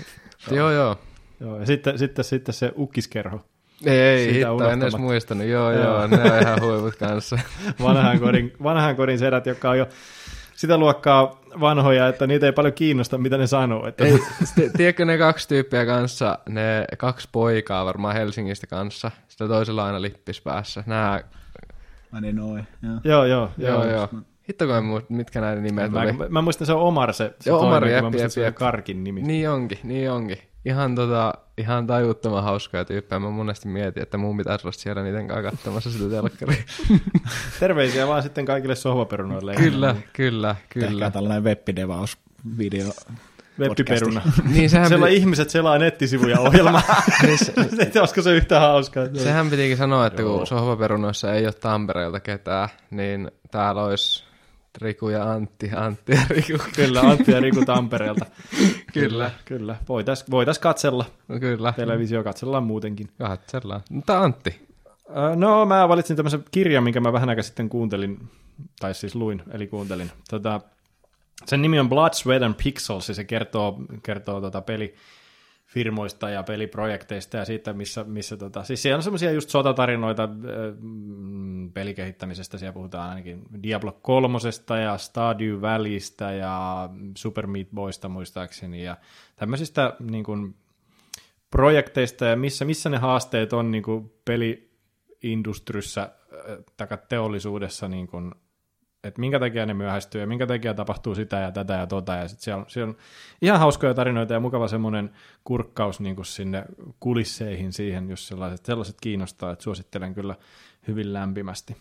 <laughs> joo, joo. Joo, ja sitten, sitten, sitten se ukkiskerho. Ei, ei hitto, en edes muistanut. Joo, joo, joo ne on ihan huivut kanssa. <laughs> vanhan, kodin, vanhan kodin sedät, jotka on jo sitä luokkaa vanhoja, että niitä ei paljon kiinnosta, mitä ne sanoo. Että... Ei, tiedätkö ne kaksi tyyppiä kanssa, ne kaksi poikaa varmaan Helsingistä kanssa, sitä toisella aina lippis päässä. Nämä Ai niin noin. Joo, joo, joo. joo, joo. Hitto kun en muista, mitkä näiden nimet mä, oli. Mä, mä muistan, se on Omar se, se joo, Omar, toinen, jep, jep, jep. Karkin nimi. Niin onkin, niin onkin. Ihan, tota, ihan tajuttoman hauskaa tyyppejä. Mä monesti mietin, että mun pitäisi olla siellä niiden kanssa katsomassa sitä telkkaria. <laughs> Terveisiä vaan sitten kaikille sohvaperunoille. Kyllä, kyllä, kyllä. Tehkää tällainen webbidevaus video Webbiperuna. <laughs> niin, sehän Siellä piti... ihmiset selaa nettisivuja ohjelma. <laughs> niin se, <laughs> olisiko se yhtä hauskaa? Sehän pitikin sanoa, että Joo. kun sohvaperunoissa ei ole Tampereelta ketään, niin täällä olisi Riku ja Antti, Antti ja Riku. Kyllä, Antti ja Riku Tampereelta. kyllä. Kyllä, voitaisiin voitais katsella. No, kyllä. Televisio katsellaan muutenkin. Katsellaan. Mutta Antti? No, mä valitsin tämmöisen kirjan, minkä mä vähän aikaa sitten kuuntelin, tai siis luin, eli kuuntelin. Tota, sen nimi on Blood, Sweat and Pixels, ja se kertoo, kertoo tota peli, firmoista ja peliprojekteista ja siitä, missä, missä tota, siis siellä on semmoisia just sotatarinoita mm, pelikehittämisestä, siellä puhutaan ainakin Diablo 3 ja Stardew Valleystä ja Super Meat Boysta muistaakseni ja tämmöisistä niin kuin, projekteista ja missä, missä ne haasteet on niin kuin peliindustryssä tai teollisuudessa, niin kuin, että minkä takia ne myöhästyy ja minkä takia tapahtuu sitä ja tätä ja tota. Ja sit siellä, on, siellä on ihan hauskoja tarinoita ja mukava semmoinen kurkkaus niin kuin sinne kulisseihin siihen, jos sellaiset, sellaiset kiinnostaa, että suosittelen kyllä hyvin lämpimästi.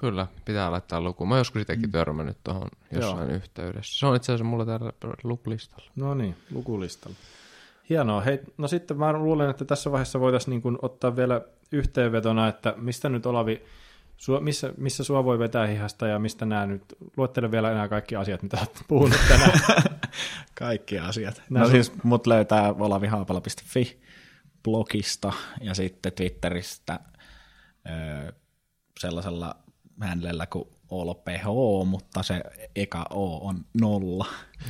Kyllä, pitää laittaa luku. Mä joskus sitäkin törmännyt tuohon jossain Joo. yhteydessä. Se on itse asiassa mulla täällä lukulistalla. No niin, lukulistalla. Hienoa. Hei, no sitten mä luulen, että tässä vaiheessa voitaisiin niin ottaa vielä yhteenvetona, että mistä nyt Olavi, sua, missä, missä sua voi vetää hihasta ja mistä nämä nyt, luettele vielä enää kaikki asiat, mitä olet puhunut tänään. <laughs> kaikki asiat. Nää no sun... siis mut löytää olavihaapala.fi blogista ja sitten Twitteristä öö, sellaisella hänellä kuin OLPH, mutta se eka O on nolla.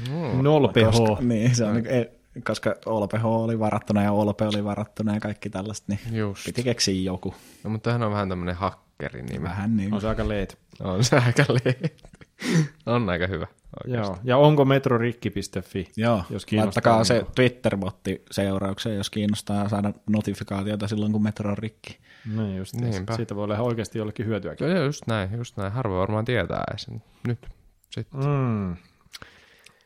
Mm. Noll PH. Niin, se on niin, koska OLPH oli varattuna ja OLP oli varattuna ja kaikki tällaista, niin Just. piti keksiä joku. No, mutta hän on vähän tämmöinen hakkeri nimi. Vähän niin. On se aika leet. On se aika leet. on aika hyvä. Joo. Ja onko metrorikki.fi, Joo, jos kiinnostaa. Laittakaa se Twitter-botti seuraukseen, jos kiinnostaa saada notifikaatiota silloin, kun metro on rikki. Niin just, Niinpä. siitä voi olla oikeasti jollekin hyötyäkin. Joo, just näin, just näin. Harvoin varmaan tietää sen nyt. Sitten. Mm.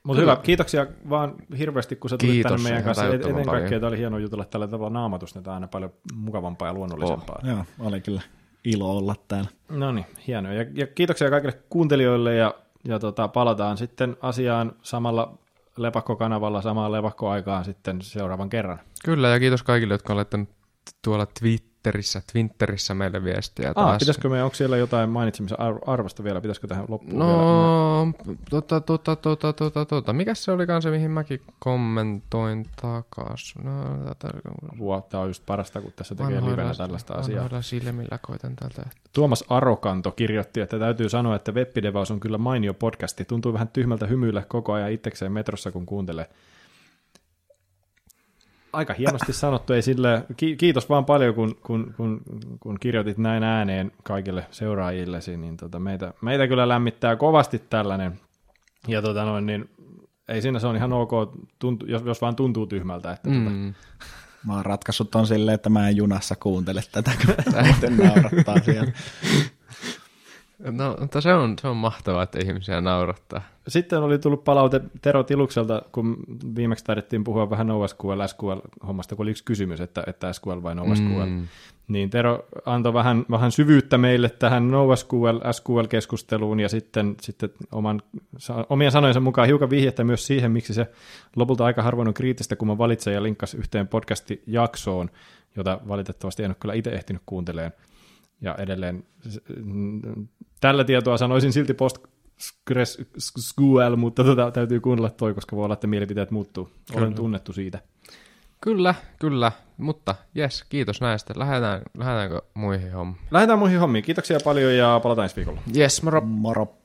Mutta hyvä, kiitoksia vaan hirveästi, kun sä tulit Kiitos, tänne meidän kanssa. Ennen kaikkea tämä oli hieno jutella tällä tavalla naamatusta, tämä on aina paljon mukavampaa ja luonnollisempaa. Oh. Joo, oli kyllä ilo olla täällä. No niin, hienoa. Ja, ja kiitoksia kaikille kuuntelijoille ja, ja tota, palataan sitten asiaan samalla lepakkokanavalla samaan lepakkoaikaan sitten seuraavan kerran. Kyllä, ja kiitos kaikille, jotka olette tuolla Twitter Twitterissä, Twitterissä meille viestiä taas. Ah, pitäisikö me, onko siellä jotain mainitsemisen arvosta vielä, pitäisikö tähän loppuun no, vielä? tota, tota, tota, tota, tota, mikä se oli se, mihin mäkin kommentoin takas? No, tätä... Tämä on just parasta, kun tässä tekee vanhoilla, livenä tällaista asiaa. Vanhoilla silmillä koitan tältä. Tuomas Arokanto kirjoitti, että täytyy sanoa, että Webbidevaus on kyllä mainio podcasti. Tuntuu vähän tyhmältä hymyillä koko ajan itsekseen metrossa, kun kuuntelee aika hienosti sanottu. Ei sille, kiitos vaan paljon, kun, kun, kun, kun kirjoitit näin ääneen kaikille seuraajillesi, niin tota meitä, meitä kyllä lämmittää kovasti tällainen. Ja tota noin, niin ei siinä se on ihan ok, tuntu, jos, jos vaan tuntuu tyhmältä. Että tota- mm. tota. Mä oon ratkaissut ton silleen, että mä en junassa kuuntele tätä, kun <laughs> naurattaa siellä. No, mutta se on, se on mahtavaa, että ihmisiä naurattaa. Sitten oli tullut palaute Tero Tilukselta, kun viimeksi taidettiin puhua vähän NoSQL, SQL-hommasta, kun oli yksi kysymys, että, että SQL vai NoSQL. Mm. Niin Tero antoi vähän, vähän syvyyttä meille tähän NoSQL, SQL-keskusteluun ja sitten, sitten oman, omien sanojensa mukaan hiukan vihjettä myös siihen, miksi se lopulta aika harvoin on kriittistä, kun mä valitsen ja linkkasi yhteen podcasti-jaksoon, jota valitettavasti en ole kyllä itse ehtinyt kuuntelemaan. Ja edelleen tällä tietoa sanoisin silti post SQL, mutta tota, täytyy kuunnella toi, koska voi olla, että mielipiteet muuttuu. Kyllä. Olen tunnettu siitä. Kyllä, kyllä. Mutta jes, kiitos näistä. Lähdetään, lähdetäänkö muihin hommiin? Lähdetään muihin hommiin. Kiitoksia paljon ja palataan ensi viikolla. Jes, moro. Moro.